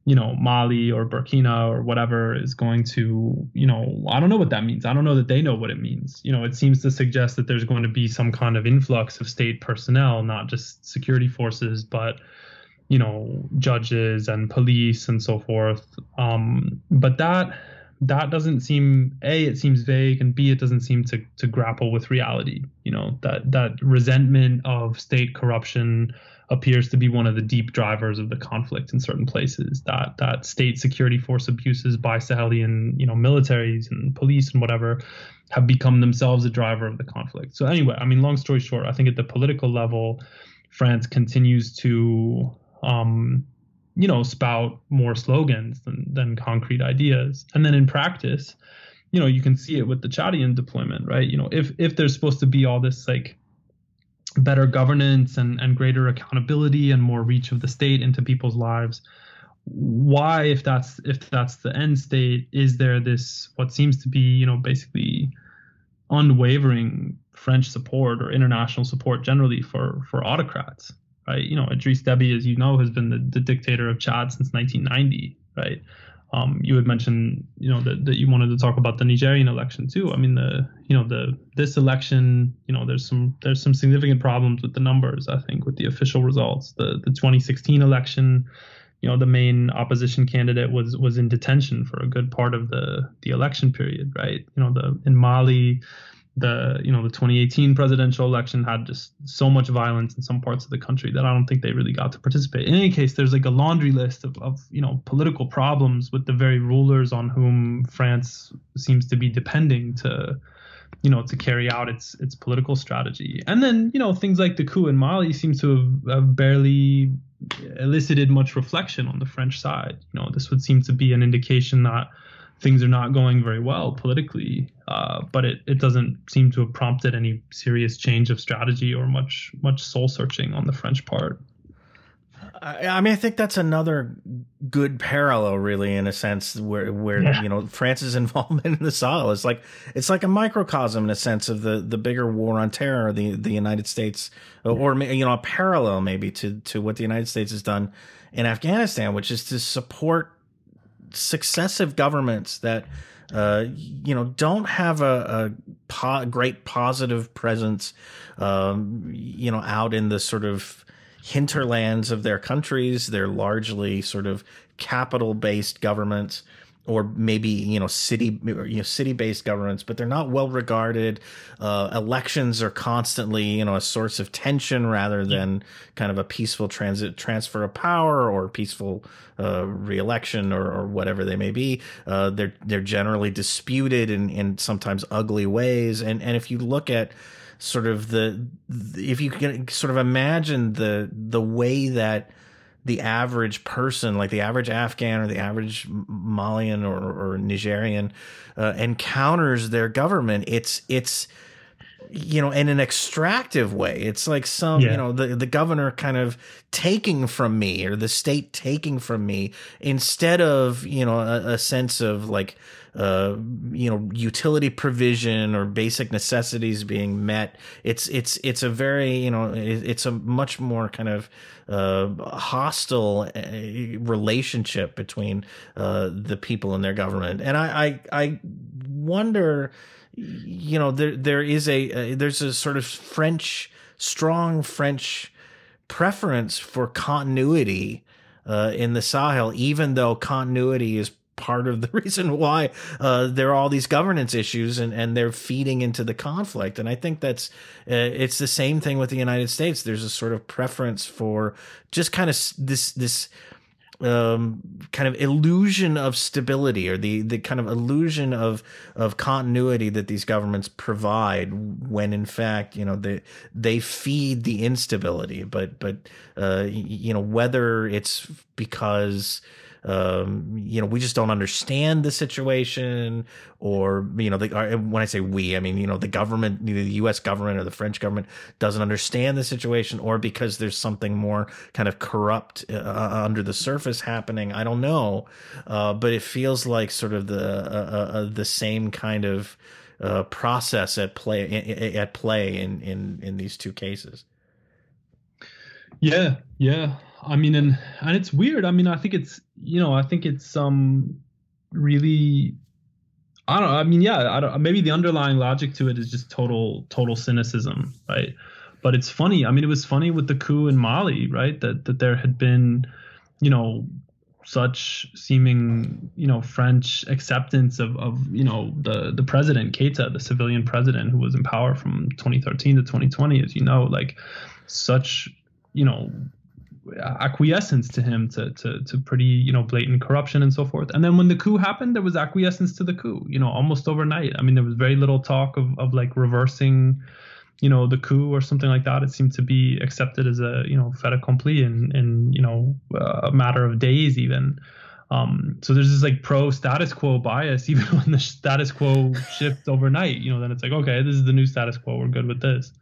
you know Mali or Burkina or whatever is going to you know I don't know what that means. I don't know that they know what it means. You know, it seems to suggest that there's going to be some kind of influx of state personnel, not just security forces, but you know judges and police and so forth. Um, but that that doesn't seem a it seems vague and b it doesn't seem to to grapple with reality. You know that that resentment of state corruption appears to be one of the deep drivers of the conflict in certain places. That that state security force abuses by Sahelian, you know, militaries and police and whatever have become themselves a driver of the conflict. So anyway, I mean, long story short, I think at the political level, France continues to, um, you know, spout more slogans than than concrete ideas, and then in practice, you know, you can see it with the Chadian deployment, right? You know, if if there's supposed to be all this like better governance and, and greater accountability and more reach of the state into people's lives. Why if that's if that's the end state is there this what seems to be you know basically unwavering french support or international support generally for for autocrats right? You know idris deby as you know has been the, the dictator of chad since 1990 right um, you had mentioned, you know, that, that you wanted to talk about the Nigerian election too. I mean, the you know the this election, you know, there's some there's some significant problems with the numbers. I think with the official results. The the 2016 election, you know, the main opposition candidate was was in detention for a good part of the the election period, right? You know, the in Mali, the you know the 2018 presidential election had just so much violence in some parts of the country that I don't think they really got to participate. In any case, there's like a laundry list of, of you know political problems with the very rulers on whom France seems to be depending to you know to carry out its its political strategy. And then you know things like the coup in Mali seems to have, have barely elicited much reflection on the French side. You know this would seem to be an indication that things are not going very well politically, uh, but it, it doesn't seem to have prompted any serious change of strategy or much much soul searching on the French part. I mean, I think that's another good parallel, really, in a sense, where where yeah. you know France's *laughs* involvement in the Sahel is like it's like a microcosm in a sense of the the bigger war on terror, the the United States, or you know, a parallel maybe to to what the United States has done in Afghanistan, which is to support successive governments that uh, you know, don't have a, a po- great positive presence, um, you know, out in the sort of hinterlands of their countries. They're largely sort of capital based governments or maybe you know city you know city based governments, but they're not well regarded. Uh, elections are constantly you know a source of tension rather than kind of a peaceful transit transfer of power or peaceful uh, reelection or, or whatever they may be. Uh, they're they're generally disputed in in sometimes ugly ways, and and if you look at sort of the, the if you can sort of imagine the the way that the average person, like the average Afghan or the average Malian or, or Nigerian, uh, encounters their government, it's it's you know in an extractive way. It's like some yeah. you know the the governor kind of taking from me or the state taking from me instead of you know a, a sense of like uh, you know utility provision or basic necessities being met. It's it's it's a very you know it's a much more kind of uh, hostile uh, relationship between uh, the people and their government. And I I, I wonder, you know, there there is a uh, there's a sort of French strong French preference for continuity uh, in the Sahel, even though continuity is part of the *laughs* reason why uh, there are all these governance issues and, and they're feeding into the conflict. And I think that's uh, it's the same thing with the United States. There's a sort of preference for just kind of this this um, kind of illusion of stability or the the kind of illusion of of continuity that these governments provide when in fact you know they they feed the instability. But but uh, you know whether it's because um, you know, we just don't understand the situation, or you know, the, when I say we, I mean you know the government, the U.S. government or the French government doesn't understand the situation, or because there's something more kind of corrupt uh, uh under the surface happening. I don't know, uh, but it feels like sort of the uh, uh, uh the same kind of process at play at play in in in these two cases. Yeah, yeah. I mean, and and it's weird. I mean, I think it's you know, I think it's um really. I don't. I mean, yeah. I don't. Maybe the underlying logic to it is just total total cynicism, right? But it's funny. I mean, it was funny with the coup in Mali, right? That that there had been, you know, such seeming you know French acceptance of of you know the the president Keita, the civilian president who was in power from 2013 to 2020, as you know, like such you know acquiescence to him to, to to pretty you know blatant corruption and so forth. And then when the coup happened there was acquiescence to the coup you know almost overnight. I mean there was very little talk of, of like reversing you know the coup or something like that. It seemed to be accepted as a you know fait accompli in in you know a matter of days even. Um, so there's this like pro status quo bias *laughs* even when the status quo shifts overnight you know then it's like okay this is the new status quo. We're good with this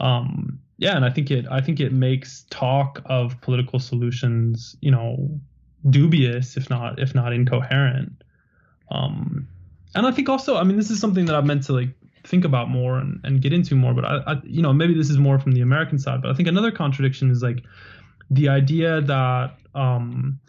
um, yeah, and I think it I think it makes talk of political solutions, you know, dubious if not if not incoherent. Um, and I think also, I mean, this is something that I've meant to like think about more and, and get into more. But I, I, you know, maybe this is more from the American side. But I think another contradiction is like the idea that um,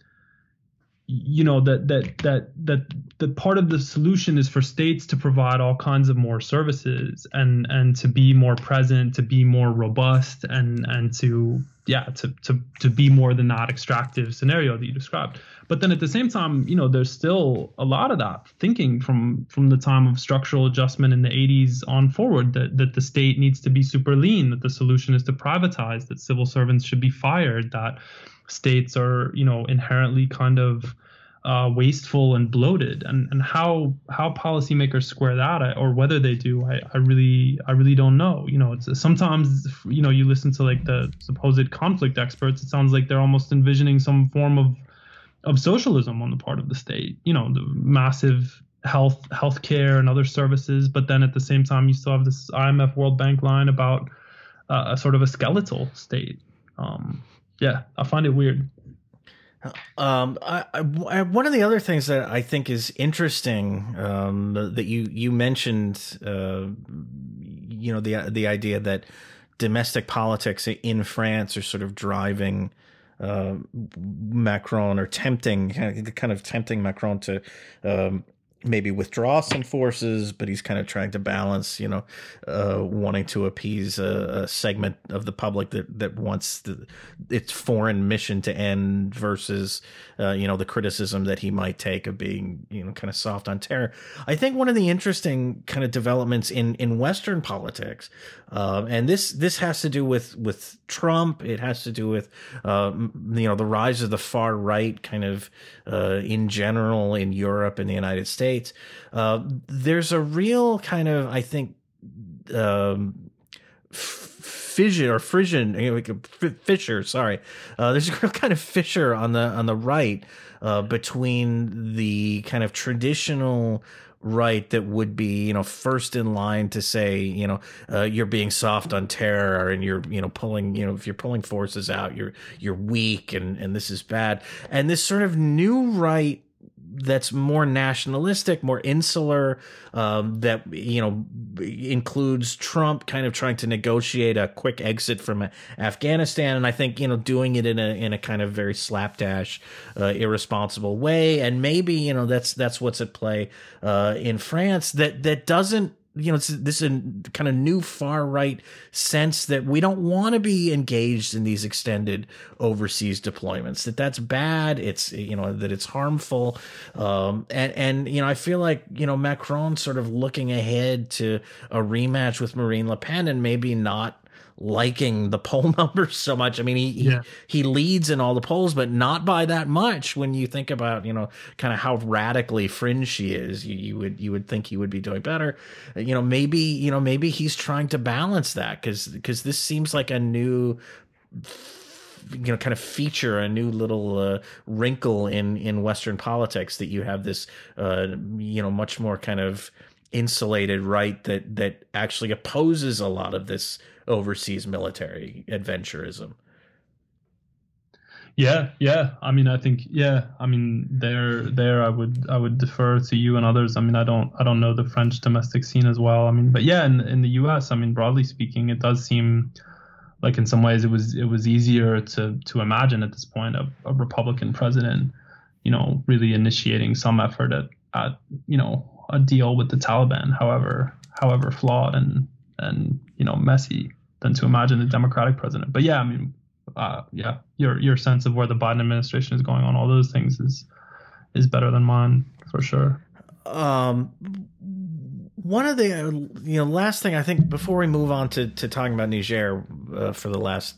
you know that that that that that part of the solution is for states to provide all kinds of more services and and to be more present to be more robust and and to yeah to to to be more than that extractive scenario that you described. But then at the same time you know there's still a lot of that thinking from from the time of structural adjustment in the 80s on forward that that the state needs to be super lean that the solution is to privatize that civil servants should be fired that states are you know inherently kind of uh, wasteful and bloated. And and how how policymakers square that or whether they do I, I really I really don't know. You know it's sometimes you know you listen to like the supposed conflict experts it sounds like they're almost envisioning some form of of socialism on the part of the state. You know the massive health health care and other services but then at the same time you still have this IMF World Bank line about uh, a sort of a skeletal state. Um, yeah, I find it weird. Um, I, I, one of the other things that I think is interesting um, that you you mentioned, uh, you know, the the idea that domestic politics in France are sort of driving uh, Macron or tempting, kind of tempting Macron to um, maybe withdraw some forces, but he's kind of trying to balance, you know, uh, wanting to appease a, a, segment of the public that that wants the, its foreign mission to end versus, uh, you know, the criticism that he might take of being, you know, kind of soft on terror. I think one of the interesting kind of developments in in Western politics, uh, and this this has to do with with Trump. It has to do with, uh, you know, the rise of the far right, kind of uh, in general in Europe and the United States Uh, there's a real kind of, I think, um, fission or frisson, fissure. Sorry, uh, there's a real kind of fissure on the on the right uh, between the kind of traditional right that would be you know first in line to say you know uh, you're being soft on terror and you're you know pulling you know if you're pulling forces out you're you're weak and and this is bad and this sort of new right that's more nationalistic, more insular, um, that you know includes Trump kind of trying to negotiate a quick exit from Afghanistan, and I think you know doing it in a in a kind of very slapdash, uh, irresponsible way, and maybe you know that's that's what's at play uh, in France that that doesn't you know, this is a kind of new far right sense that we don't want to be engaged in these extended overseas deployments. That that's bad. It's you know that it's harmful. Um, and and you know I feel like you know Macron sort of looking ahead to a rematch with Marine Le Pen and maybe not liking the poll *laughs* numbers so much. I mean, he, yeah. he, he leads in all the polls, but not by that much. When you think about, you know, kind of how radically fringe she is, you, you would, you would think he would be doing better. You know, maybe, you know, maybe he's trying to balance that because, because this seems like a new, you know kind of feature a new little uh, wrinkle in in western politics that you have this uh, you know much more kind of insulated right that that actually opposes a lot of this overseas military adventurism. Yeah, yeah. I mean, I think yeah. I mean, there, there. I would, I would defer to you and others. I mean, I don't, I don't know the French domestic scene as well. I mean, but yeah, in in the U.S., I mean, broadly speaking, it does seem like in some ways it was it was easier to to imagine at this point a, a Republican president, you know, really initiating some effort at at you know a deal with the Taliban, however however flawed and and you know messy than to imagine a democratic president. But yeah, I mean, uh, yeah, your your sense of where the Biden administration is going on all those things is is better than mine for sure. Um, one of the you know last thing I think before we move on to to talking about Niger uh, for the last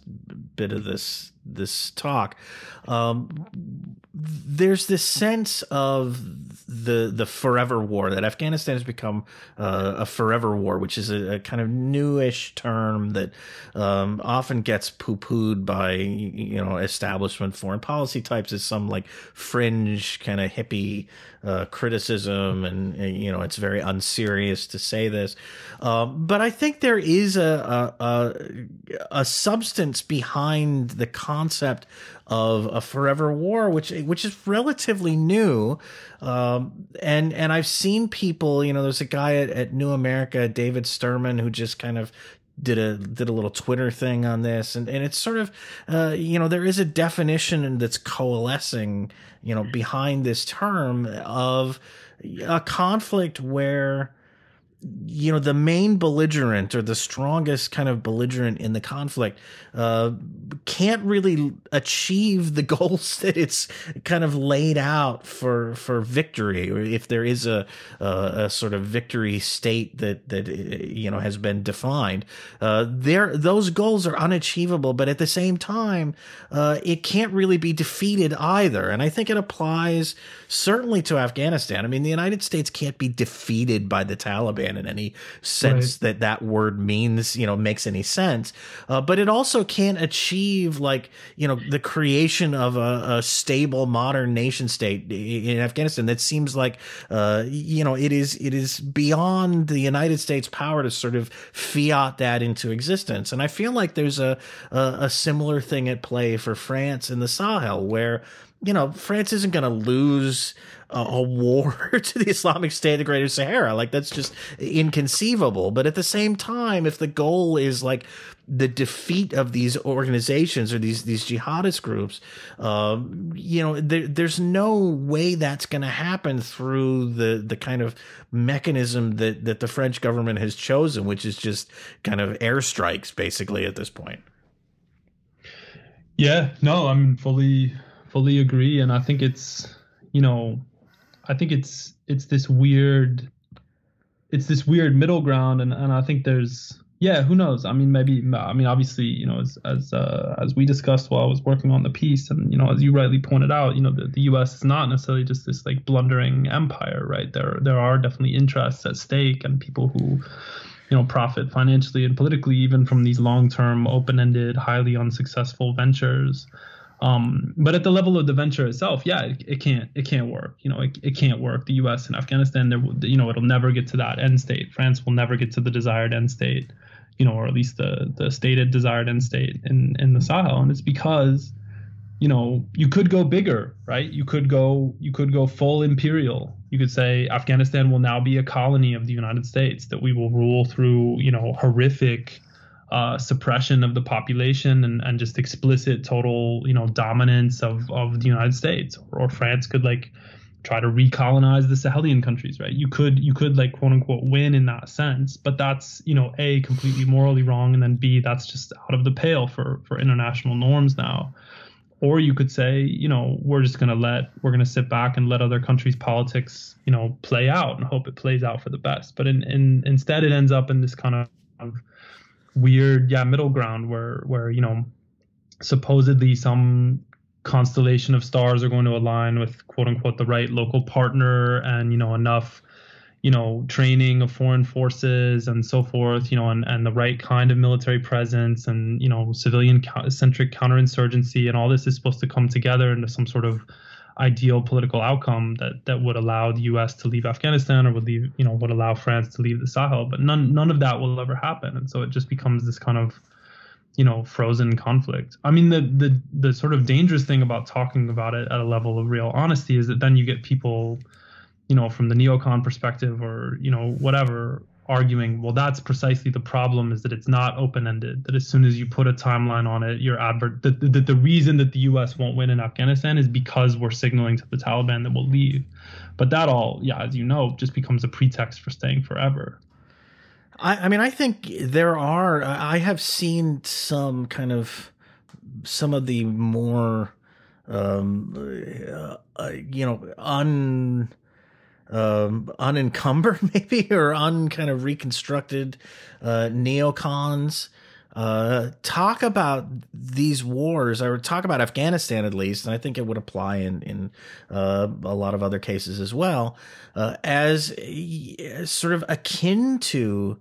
bit of this this talk, um, there's this sense of the the forever war that Afghanistan has become uh, a forever war, which is a, a kind of newish term that um, often gets poo pooed by you know establishment foreign policy types as some like fringe kind of hippie uh, criticism, and, and, you know it's very unserious to say this, um, but I think there is a, a, a a substance behind the concept of a forever war, which which is relatively new. Um, and and I've seen people, you know, there's a guy at, at New America, David Sterman, who just kind of did a did a little Twitter thing on this, and and it's sort of, uh, you know, there is a definition that's coalescing, you know, behind this term of a conflict where you know the main belligerent or the strongest kind of belligerent in the conflict uh, can't really achieve the *laughs* goals that it's kind of laid out for for victory. Or if there is a, a, a sort of victory state that that you know has been defined uh, there those goals are unachievable. But at the same time uh, it can't really be defeated either. And I think it applies certainly to Afghanistan. I mean the United States can't be defeated by the Taliban in any sense right. that that word means, you know, makes any sense. Uh, but it also can't achieve like, you know, the creation of a, a stable modern nation state in Afghanistan that seems like, uh, you know, it is, it is beyond the United States power to sort of fiat that into existence. And I feel like there's a, a, a similar thing at play for France in the Sahel where, you know, France isn't going to lose a, a war *laughs* to the Islamic State of the Greater Sahara. Like that's just inconceivable. But at the same time, if the goal is like the defeat of these organizations or these these jihadist groups, um, you know, there, there's no way that's going to happen through the the kind of mechanism that that the French government has chosen, which is just kind of airstrikes, basically at this point. Yeah, no, I'm fully fully agree, and I think it's you know I think it's it's this weird it's this weird middle ground and, and I think there's yeah who knows? I mean maybe I mean obviously you know as as uh, as we discussed while I was working on the piece and you know as you rightly pointed out you know the, the US is not necessarily just this like blundering empire right? There there are definitely interests at stake and people who you know profit financially and politically even from these long-term open-ended highly unsuccessful ventures um, but at the level of the venture itself, yeah, it, it can't it can't work. You know, it, it can't work. The U.S. and Afghanistan, there, you know, it'll never get to that end state. France will never get to the desired end state, you know, or at least the the stated desired end state in in the Sahel, and it's because, you know, you could go bigger, right? You could go you could go full imperial. You could say Afghanistan will now be a colony of the United States that we will rule through, you know, horrific uh, suppression of the population and, and just explicit total you know dominance of, of the United States. Or, or France could like try to recolonize the Sahelian countries right? You could you could like quote unquote win in that sense but that's you know a completely morally wrong and then b that's just out of the pale for for international norms now. Or you could say you know we're just going to let we're going to sit back and let other countries politics you know play out and hope it plays out for the best. But in, in instead it ends up in this kind of weird yeah middle ground where where you know supposedly some constellation of stars are going to align with quote unquote the right local partner and you know enough you know training of foreign forces and so forth you know and, and the right kind of military presence and you know civilian centric counterinsurgency and all this is supposed to come together into some sort of ideal political outcome that that would allow the U.S. to leave Afghanistan or would leave you know would allow France to leave the Sahel. But none none of that will ever happen, and so it just becomes this kind of you know frozen conflict. I mean the the the sort of dangerous thing about talking about it at a level of real honesty is that then you get people you know from the neocon perspective or you know whatever arguing, well, that's precisely the problem is that it's not open ended. That as soon as you put a timeline on it, your advert that the, the, the reason that the U.S. won't win in Afghanistan is because we're signaling to the Taliban that we'll leave. But that all, yeah, as you know, just becomes a pretext for staying forever. I, I mean, I think there are. I have seen some kind of some of the more, um, uh, uh you know, un um, unencumbered, *laughs* maybe, or unkind of reconstructed uh, neocons. Uh, talk about these wars, or talk about Afghanistan at least, and I think it would apply in in uh, a lot of other cases as well, uh, as, as sort of akin to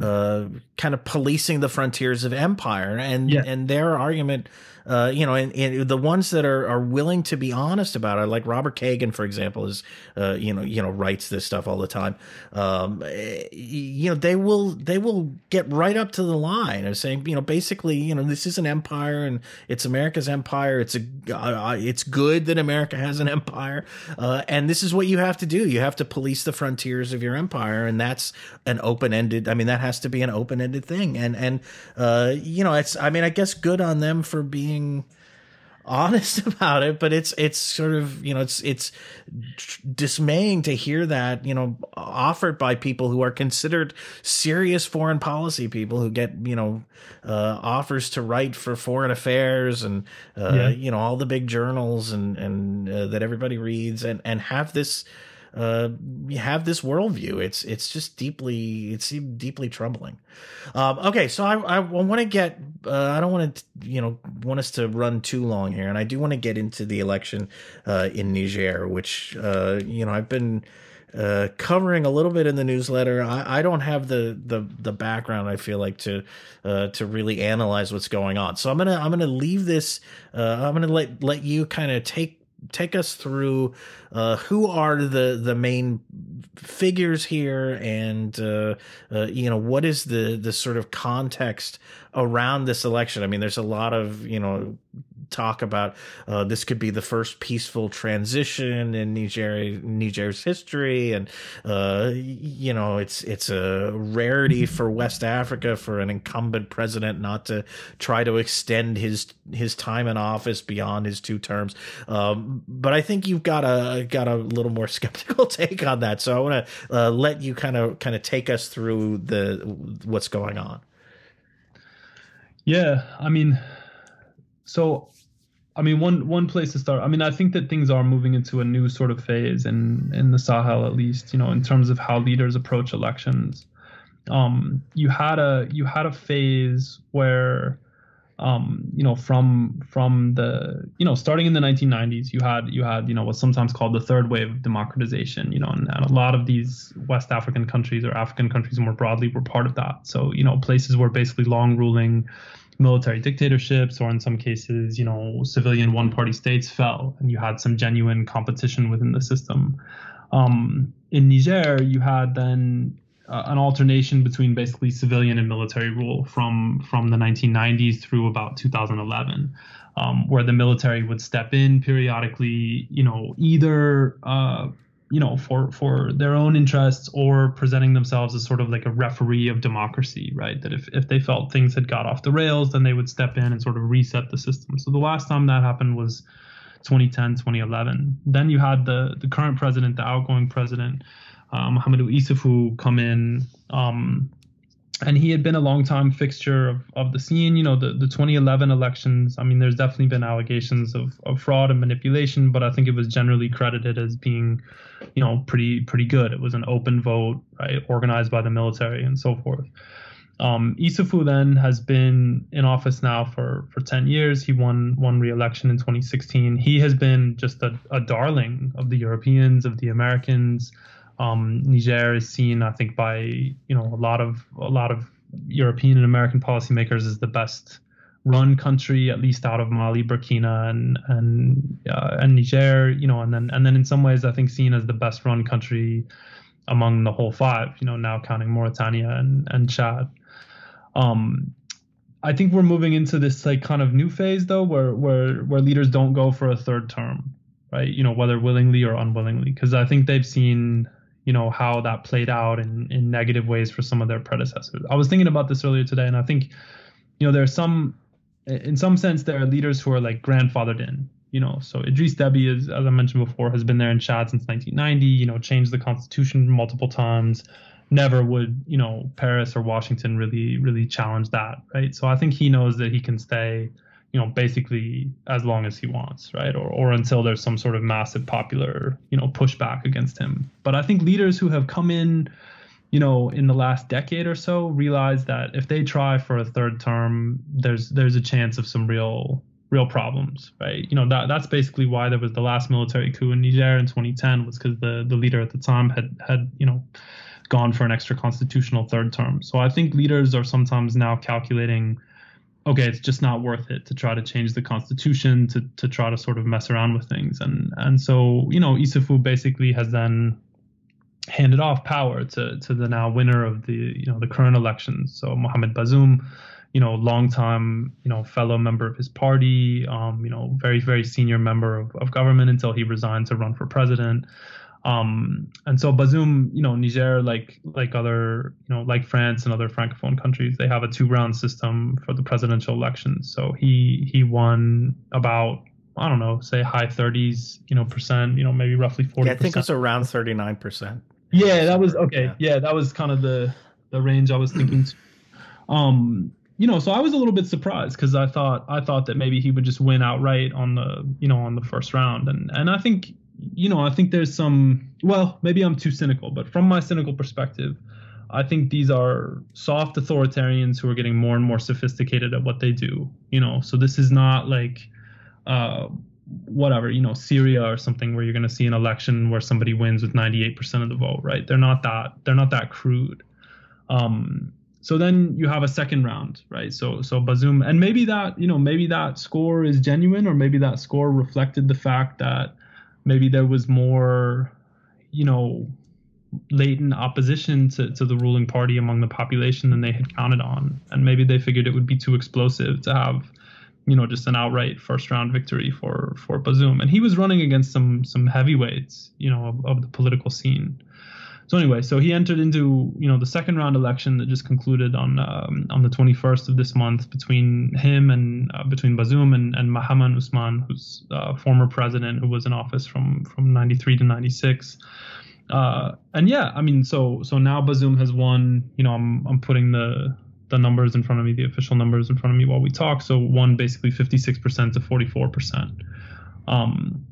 uh, kind of policing the frontiers of empire, and yeah. and their argument uh, you know, and, and, the ones that are, are willing to be honest about it, like Robert Kagan, for example, is, uh, you know, you know, writes this stuff all the time. Um, you know, they will, they will get right up to the line of saying, you know, basically, you know, this is an empire and it's America's empire. It's a, uh, it's good that America has an empire. Uh, and this is what you have to do. You have to police the frontiers of your empire. And that's an open ended, I mean, that has to be an open ended thing. And, and, uh, you know, it's, I mean, I guess good on them for being, being honest *laughs* about it but it's it's sort of you know it's it's dismaying to hear that you know offered by people who are considered serious foreign policy people who get you know uh, offers to write for foreign affairs and uh, yeah. you know all the big journals and and uh, that everybody reads and and have this uh, have this worldview. It's it's just deeply it's deeply troubling. Um, okay, so I I want to get uh, I don't want to you know want us to run too long here, and I do want to get into the election uh, in Niger, which uh, you know I've been uh, covering a little bit in the newsletter. I, I don't have the, the the background. I feel like to uh, to really analyze what's going on. So I'm gonna I'm gonna leave this. Uh, I'm gonna let let you kind of take take us through uh, who are the the main figures here and uh, uh, you know what is the the sort of context around this election? I mean there's a lot of you know talk about uh, this could be the first peaceful transition in Niger Niger's history, and uh, you know it's it's a rarity for West Africa for an incumbent president not to try to extend his his time in office beyond his two terms. Um, but I think you've got a got a little more *laughs* skeptical take on that, so I want to uh, let you kind of kind of take us through the what's going on. Yeah, I mean, so I mean, one one place to start. I mean, I think that things are moving into a new sort of phase in in the Sahel, at least, you know, in terms of how leaders approach elections. Um, you had a you had a phase where, um, you know, from from the you know starting in the 1990s, you had you had you know what's sometimes called the third wave of democratization. You know, and, and a lot of these West African countries or African countries more broadly were part of that. So you know, places were basically long ruling military dictatorships or in some cases you know civilian one party states fell and you had some genuine competition within the system. Um, in niger you had then uh, an alternation between basically civilian and military rule from from the 1990s through about 2011 um, where the military would step in periodically you know either uh, you know for for their own interests or presenting themselves as sort of like a referee of democracy right? That if, if they felt things had got off the rails then they would step in and sort of reset the system. So the last time that happened was 2010 2011 then you had the the current president the outgoing president uh, Mahamadou Issoufou come in um, and he had been a long time fixture of, of the scene. You know, the, the 2011 elections, I mean, there's definitely been allegations of, of fraud and manipulation, but I think it was generally credited as being, you know, pretty pretty good. It was an open vote, right, organized by the military and so forth. Um, Issoufou then has been in office now for, for 10 years. He won won re-election in 2016. He has been just a, a darling of the Europeans, of the Americans. Um, Niger is seen, I think, by you know a lot of a lot of European and American policymakers as the best run country, at least out of Mali, Burkina, and and uh, and Niger. You know, and then and then in some ways, I think seen as the best run country among the whole five. You know, now counting Mauritania and and Chad. Um, I think we're moving into this like kind of new phase though, where where where leaders don't go for a third term, right? You know, whether willingly or unwillingly, because I think they've seen you know how that played out in in negative ways for some of their predecessors. I was thinking about this earlier today, and I think you know there are some in some sense there are leaders who are like grandfathered in. You know, so Idris Deby, is, as I mentioned before, has been there in Chad since 1990. You know, changed the constitution multiple times. Never would you know Paris or Washington really really challenge that, right? So I think he knows that he can stay you know basically as long as he wants right? Or or until there's some sort of massive popular you know pushback against him. But i think leaders who have come in you know in the last decade or so realize that if they try for a third term there's there's a chance of some real real problems right? You know that that's basically why there was the last military coup in Niger in 2010 was because the the leader at the time had had you know gone for an extra constitutional third term. So i think leaders are sometimes now calculating okay, it's just not worth it to try to change the constitution to to try to sort of mess around with things. And and so you know, Issoufou basically has then handed off power to to the now winner of the you know the current elections. So Mohamed Bazoum, you know, longtime you know fellow member of his party, um, you know, very very senior member of, of government until he resigned to run for president. Um, and so Bazoum, you know, Niger, like like other, you know, like France and other francophone countries, they have a two-round system for the presidential elections. So he he won about I don't know, say high 30s, you know, percent, you know, maybe roughly 40. Yeah, I think it's around 39 percent. Yeah, that was okay. Yeah. yeah, that was kind of the the range I was thinking. um, you know, so I was a little bit surprised because I thought I thought that maybe he would just win outright on the you know on the first round, and and I think you know, I think there's some, well, maybe I'm too cynical, but from my cynical perspective, I think these are soft authoritarians who are getting more and more sophisticated at what they do, you know. So this is not like, uh, whatever, you know, Syria or something where you're going to see an election where somebody wins with 98% of the vote, right? They're not that they're not that crude. Um, so then you have a second round, right? So so Bazoum and maybe that you know maybe that score is genuine, or maybe that score reflected the fact that maybe there was more, you know, latent opposition to, to the ruling party among the population than they had counted on, and maybe they figured it would be too explosive to have, you know, just an outright first round victory for for Bazoum, and he was running against some some heavyweights, you know, of, of the political scene. So anyway, so he entered into you know the second round election that just concluded on um, on the 21st of this month between him and uh, between Bazoum and, and Mahamane Ousmane, who's uh, former president who was in office from from 93 to 96. Uh, and yeah, I mean, so so now Bazoum has won. You know, I'm I'm putting the the numbers in front of me, the official numbers in front of me while we talk. So won basically 56% to 44%. Um,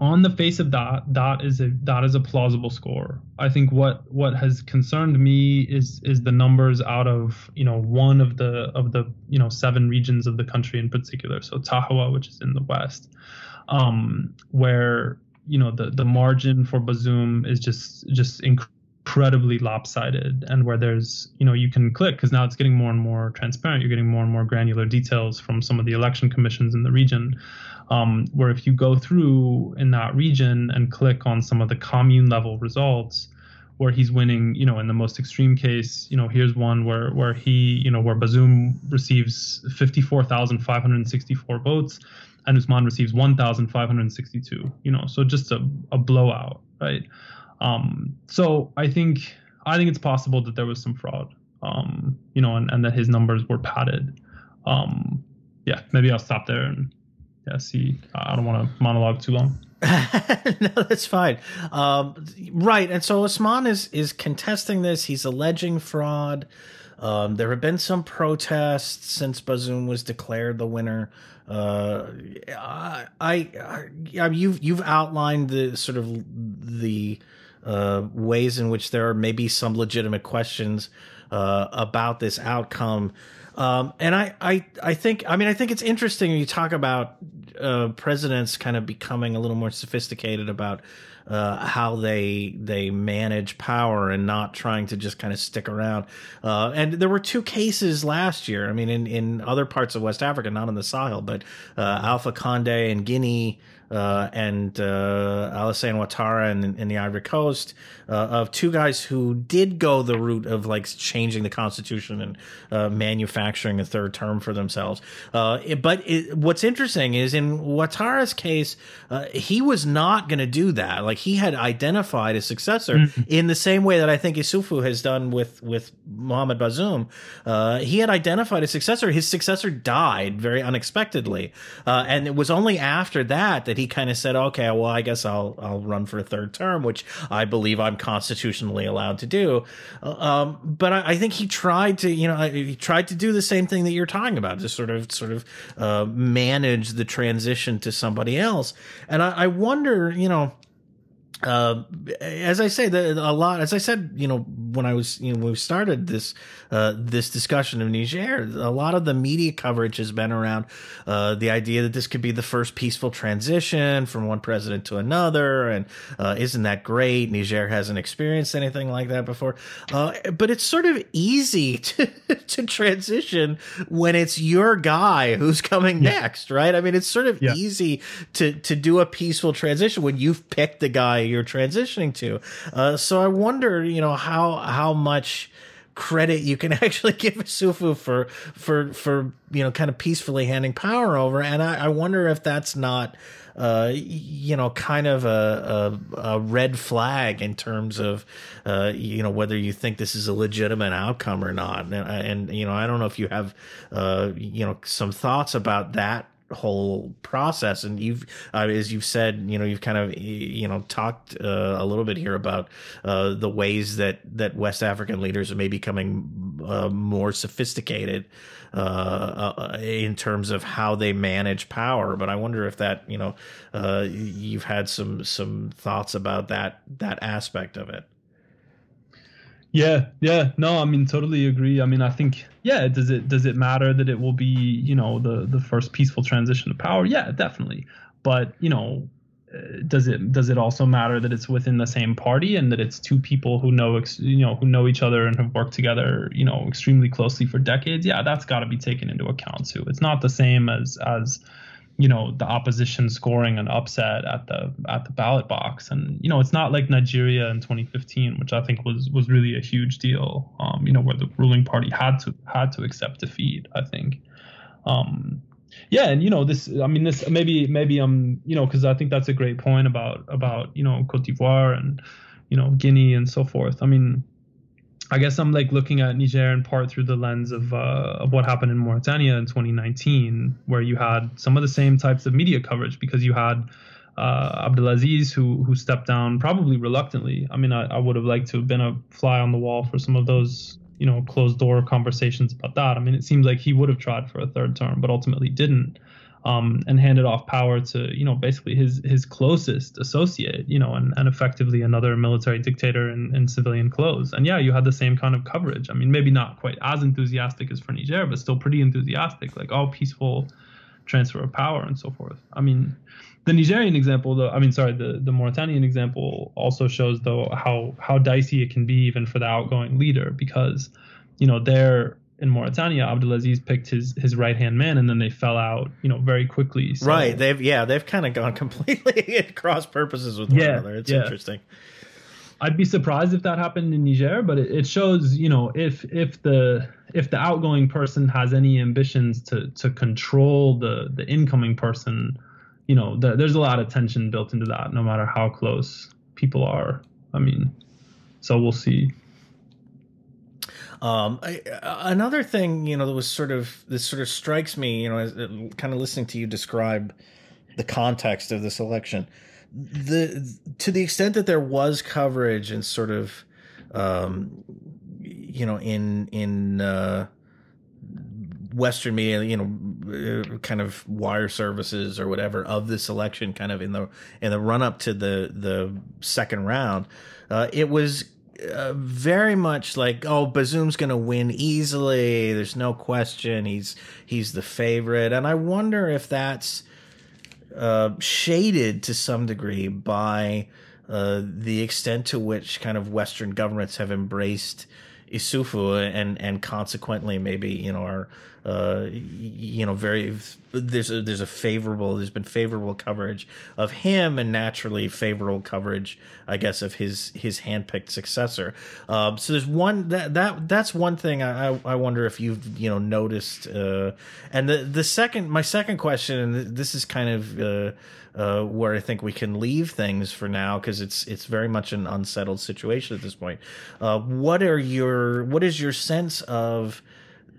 on the face of that, that is a that is a plausible score. I think what what has concerned me is is the numbers out of you know one of the of the you know seven regions of the country in particular. So Tahoua, which is in the west, um, where you know the the margin for Bazoum is just just incredibly lopsided, and where there's you know you can click because now it's getting more and more transparent. You're getting more and more granular details from some of the election commissions in the region um, where if you go through in that region and click on some of the commune level results where he's winning, you know, in the most extreme case, you know, here's one where where he, you know, where Bazoum receives 54,564 votes and Ousmane receives 1,562, you know, so just a, a blowout, right? Um, so I think I think it's possible that there was some fraud, um, you know, and, and that his numbers were padded. Um, yeah, maybe I'll stop there and yeah, see, I don't want to monologue too long. *laughs* no, that's fine. Um, right, and so Ousmane is is contesting this. He's alleging fraud. Um, there have been some protests since Bazoum was declared the winner. Uh, I, I, I, you've you've outlined the sort of the uh, ways in which there are maybe some legitimate questions uh, about this outcome. Um, and I, I, I think, I mean, I think it's interesting you talk about uh, presidents kind of becoming a little more sophisticated about uh, how they they manage power and not trying to just kind of stick around. Uh, and there were two cases last year. I mean, in, in other parts of West Africa, not in the Sahel, but uh, Alpha Conde in Guinea uh, and uh, Alassane Ouattara in, in the Ivory Coast, uh, of two guys who did go the route of like changing the constitution and uh, manufacturing a third term for themselves. Uh, it, but it, what's interesting is in Ouattara's case, uh, he was not going to do that. Like he had identified a successor mm-hmm. in the same way that I think Issoufou has done with with Mohamed Bazoum. Uh, he had identified a successor. His successor died very unexpectedly, uh, and it was only after that that he kind of said, "Okay, well, I guess I'll I'll run for a third term," which I believe I'm constitutionally allowed to do. Uh, um, but I, I, think he tried to, you know, he tried to do the same thing that you're talking about, to sort of, sort of uh, manage the transition to somebody else. And I, I wonder, you know, uh, as I say, the, a lot. As I said, you know, when I was, you know, when we started this uh, this discussion of Niger, a lot of the media coverage has been around uh, the idea that this could be the first peaceful transition from one president to another, and uh, isn't that great? Niger hasn't experienced anything like that before, uh, but it's sort of easy *laughs* to to transition when it's your guy who's coming yeah. next, right? I mean, it's sort of yeah. easy to to do a peaceful transition when you've picked the guy you're transitioning to. Uh, so I wonder, you know, how how much credit you can *laughs* actually give Issoufou for for for you know kind of peacefully handing power over, and I, I wonder if that's not. Uh, you know, kind of a, a, a, red flag in terms of, uh, you know, whether you think this is a legitimate outcome or not. And, and you know, I don't know if you have, uh, you know, some thoughts about that whole process and you've uh, as you've said you know you've kind of you know talked uh, a little bit here about uh, the ways that that west african leaders are maybe becoming uh, more sophisticated uh, uh, in terms of how they manage power but i wonder if that you know you've had some some thoughts about that that aspect of it yeah, yeah. No, I mean totally agree. I mean, I think yeah, does it does it matter that it will be, you know, the the first peaceful transition to power? Yeah, definitely. but you know, uh, does it does it also matter that it's within the same party and that it's two people who know you know who know each other and have worked together you know extremely closely for decades yeah that's got to be taken into account too it's not the same as as you know the opposition scoring an upset at the at the ballot box. And you know it's not like Nigeria in 2015 which I think was was really a huge deal um you know where the ruling party had to had to accept defeat I think. Um yeah and you know this i mean this maybe maybe i'm you know because i think that's a great point about about you know cote d'ivoire and you know guinea and so forth. I mean i guess i'm like looking at niger in part through the lens of uh, of what happened in mauritania in 2019 where you had some of the same types of media coverage because you had uh, Abdelaziz, who who stepped down probably reluctantly. I mean, I, I would have liked to have been a fly on the wall for some of those you know closed door conversations about that. I mean, it seemed like he would have tried for a third term, but ultimately didn't, um, and handed off power to you know basically his his closest associate, you know, and, and effectively another military dictator in, in civilian clothes. And yeah, you had the same kind of coverage. I mean, maybe not quite as enthusiastic as for Niger, but still pretty enthusiastic, like all peaceful transfer of power and so forth. I mean, the Nigerian example, though, I mean, sorry, the, the Mauritanian example also shows though how how dicey it can be even for the outgoing leader because, you know, there in Mauritania, Abdelaziz picked his his right hand man, and then they fell out, you know, very quickly. So. Right? They've yeah, they've kind of gone *laughs* completely at cross purposes with one yeah, another. It's yeah. interesting. I'd be surprised if that happened in Niger, but it, it shows, you know, if if the if the outgoing person has any ambitions to to control the the incoming person you know, the, there's a lot of tension built into that, no matter how close people are. I mean, so we'll see. Um, I, another thing, you know, that was sort of this sort of strikes me, you know, as, uh, kind of listening to you describe the context of this election, the to the extent that there was coverage and sort of, um, you know, in in uh, Western media, you know, uh, kind of wire services or whatever of this election, kind of in the in the run up to the the second round, uh, it was very much like, oh, Bazoum's going to win easily. There's no question. He's he's the favorite, and I wonder if that's uh, shaded to some degree by uh, the extent to which kind of Western governments have embraced Issoufou and and consequently maybe you know are uh, you know, very there's a, there's a favorable there's been favorable coverage of him and naturally favorable coverage, I guess, of his his handpicked successor. Um, so there's one that that that's one thing I I wonder if you've you know noticed. Uh, and the the second my second question, and this is kind of. Uh, where I think we can leave things for now because it's it's very much an unsettled situation at this point. Uh, what are your what is your sense of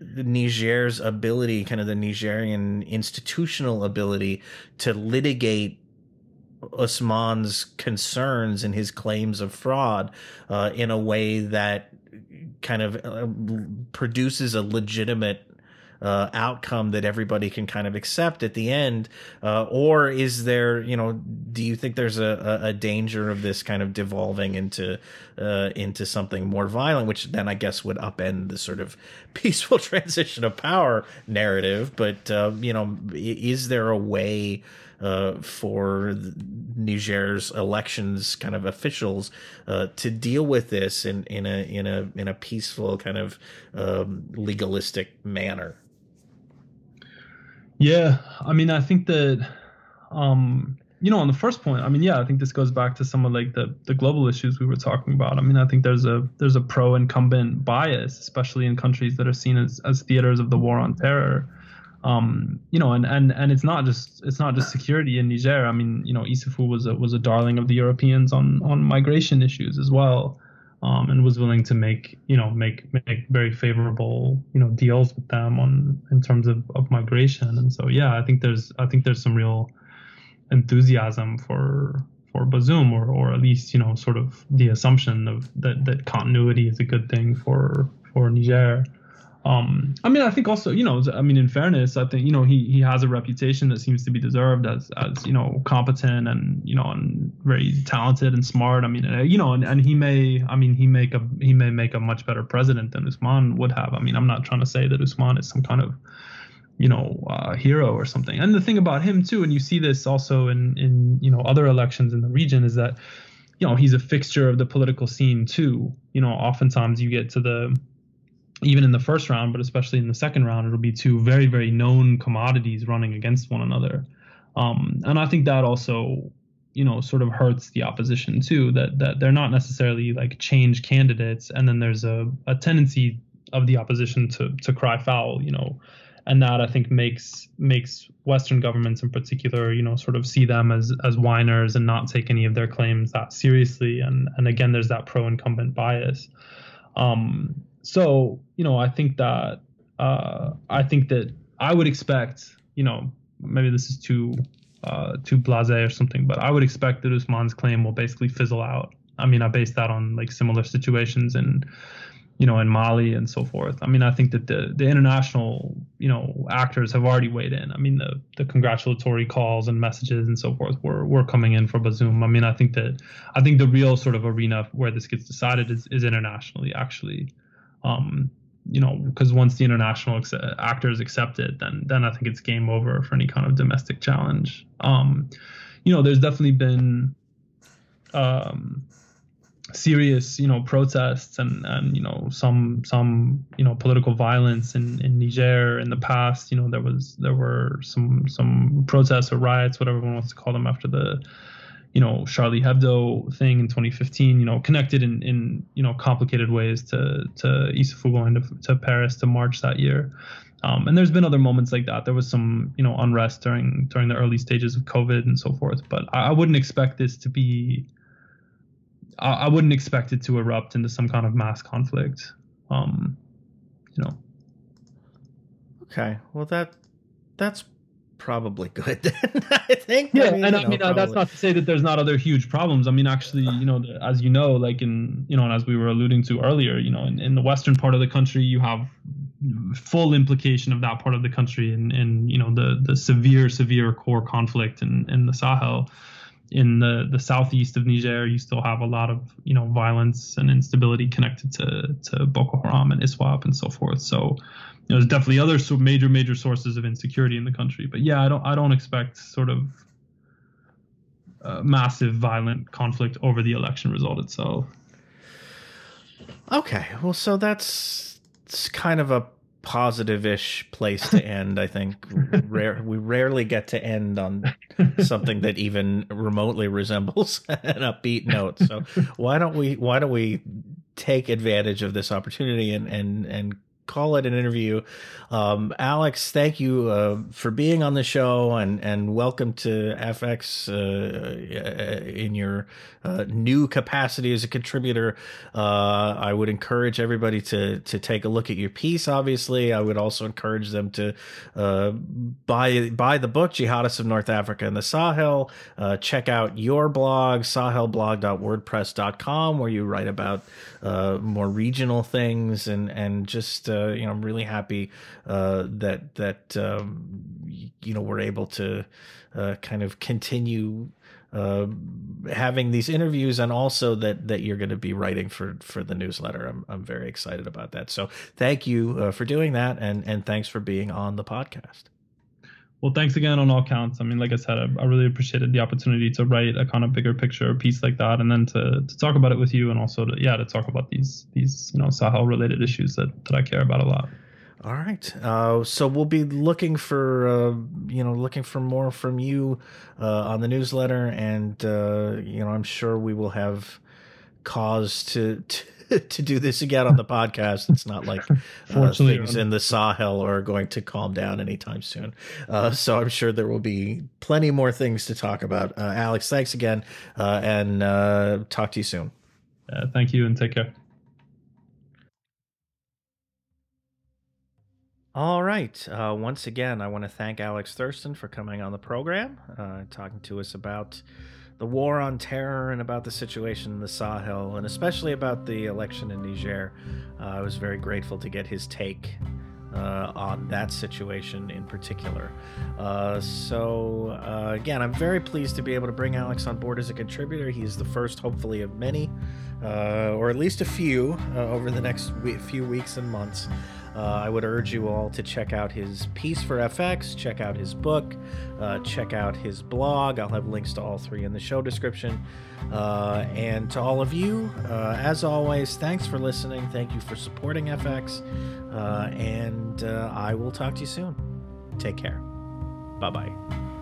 Niger's ability, kind of the Nigerian institutional ability to litigate Ousmane's concerns and his claims of fraud uh, in a way that kind of uh, produces a legitimate uh, outcome that everybody can kind of accept at the end, uh, or is there, you know, do you think there's a, a danger of this kind of devolving into uh, into something more violent, which then I guess would upend the sort of *laughs* peaceful transition of power narrative? But uh, you know, is there a way? Uh, for Niger's elections kind of officials uh, to deal with this in, in a in a in a peaceful kind of um, legalistic manner. Yeah, I mean, I think that, um, you know, on the first point, I mean, yeah, I think this goes back to some of like the the global issues we were talking about. I mean, I think there's a there's a pro incumbent bias, especially in countries that are seen as as theaters of the war on terror. Um, you know, and and and it's not just it's not just security in Niger. I mean, you know, Issoufou was a was a darling of the Europeans on on migration issues as well um, and was willing to make you know make make very favorable you know deals with them on in terms of, of migration and so yeah I think there's I think there's some real enthusiasm for for Bazoum or or at least you know sort of the assumption of that that continuity is a good thing for for Niger. Um, I mean, I think also, you know, I mean, in fairness, I think you know he he has a reputation that seems to be deserved as as you know competent and you know and very talented and smart. I mean, uh, you know, and, and he may, I mean, he make a he may make a much better president than Ousmane would have. I mean, I'm not trying to say that Ousmane is some kind of you know uh, hero or something. And the thing about him too, and you see this also in in you know other elections in the region, is that you know he's a fixture of the political scene too. You know, oftentimes you get to the even in the first round, but especially in the second round, it'll be two very very known commodities running against one another. Um, and I think that also you know sort of hurts the opposition too that that they're not necessarily like change candidates and then there's a, a tendency of the opposition to to cry foul you know and that I think makes makes Western governments in particular, you know, sort of see them as as whiners and not take any of their claims that seriously. And and again, there's that pro-incumbent bias. Um, so you know, I think that uh, I think that I would expect, you know, maybe this is too uh, too blasé or something, but I would expect that Ousmane's claim will basically fizzle out. I mean, I base that on like similar situations and you know, in Mali and so forth. I mean, I think that the the international, you know, actors have already weighed in. I mean, the the congratulatory calls and messages and so forth were were coming in for Bazoum. I mean, I think that I think the real sort of arena where this gets decided is is internationally actually. Um, you know, because once the international ex- actors accept it, then then I think it's game over for any kind of domestic challenge. Um, you know, there's definitely been um, serious you know protests and and you know some some you know political violence in in Niger in the past you know there was there were some some protests or riots whatever one wants to call them after the you know Charlie Hebdo thing in 2015 you know connected in in you know complicated ways to to Issoufou going to, to Paris to march that year um, and there's been other moments like that there was some you know unrest during during the early stages of COVID and so forth but I, I wouldn't expect this to be I, I wouldn't expect it to erupt into some kind of mass conflict. Um, you know. Okay, well that that's probably good. *laughs* I think. Yeah, I mean, and I mean that's not to say that there's not other huge problems. I mean, actually, you know, as you know, like in you know, and as we were alluding to earlier, you know, in, in the western part of the country, you have full implication of that part of the country and and you know the the severe severe core conflict in in the Sahel in the the southeast of Niger, you still have a lot of you know violence and instability connected to to Boko Haram and ISWAP and so forth. So know, there's definitely other so major major sources of insecurity in the country. But yeah, I don't I don't expect sort of uh, massive violent conflict over the election result itself. Okay, well, so that's it's kind of a positive-ish place to end. I think *laughs* rare we rarely get to end on something that even remotely resembles *laughs* an upbeat note. So why don't we why don't we take advantage of this opportunity and and and call it an interview. Um, Alex, thank you uh, for being on the show and, and welcome to FX uh, in your uh, new capacity as a contributor. Uh, I would encourage everybody to to take a look at your piece. Obviously, I would also encourage them to uh, buy buy the book Jihadists of North Africa and the Sahel. Uh, check out your blog sahelblog.wordpress.com where you write about more regional things and and just uh, you know, I'm really happy uh, that that um, you know we're able to uh, kind of continue uh, having these interviews and also that that you're going to be writing for for the newsletter. I'm I'm very excited about that. So thank you uh, for doing that and and thanks for being on the podcast. Well, thanks again on all counts. I mean, like I said, I, I, really appreciated the opportunity to write a kind of bigger picture piece like that, and then to, to talk about it with you, and also to yeah, to talk about these these you know Sahel related issues that that I care about a lot. All right. Uh, so we'll be looking for uh, you know looking for more from you uh, on the newsletter, and uh, you know I'm sure we will have cause to, to *laughs* to do this again on the podcast. It's not like uh, things in the Sahel are going to calm down anytime soon. Uh, so I'm sure there will be plenty more things to talk about. Uh, Alex, thanks again, uh, and uh, talk to you soon. thank you, and take care. All right. Uh, once again, I want to thank Alex Thurston for coming on the program, talking to us about the war on terror and about the situation in the Sahel, and especially about the election in Niger. Uh, I was very grateful to get his take uh, on that situation in particular. Uh, so, uh, again, I'm very pleased to be able to bring Alex on board as a contributor. He's the first, hopefully, of many, uh, or at least a few, uh, over the next few weeks and months. Uh, I would urge you all to check out his piece for FX, check out his book, uh, check out his blog. I'll have links to all three in the show description. Uh, and to all of you, uh, as always, thanks for listening. Thank you for supporting FX. Uh, and uh, I will talk to you soon. Take care. Bye bye.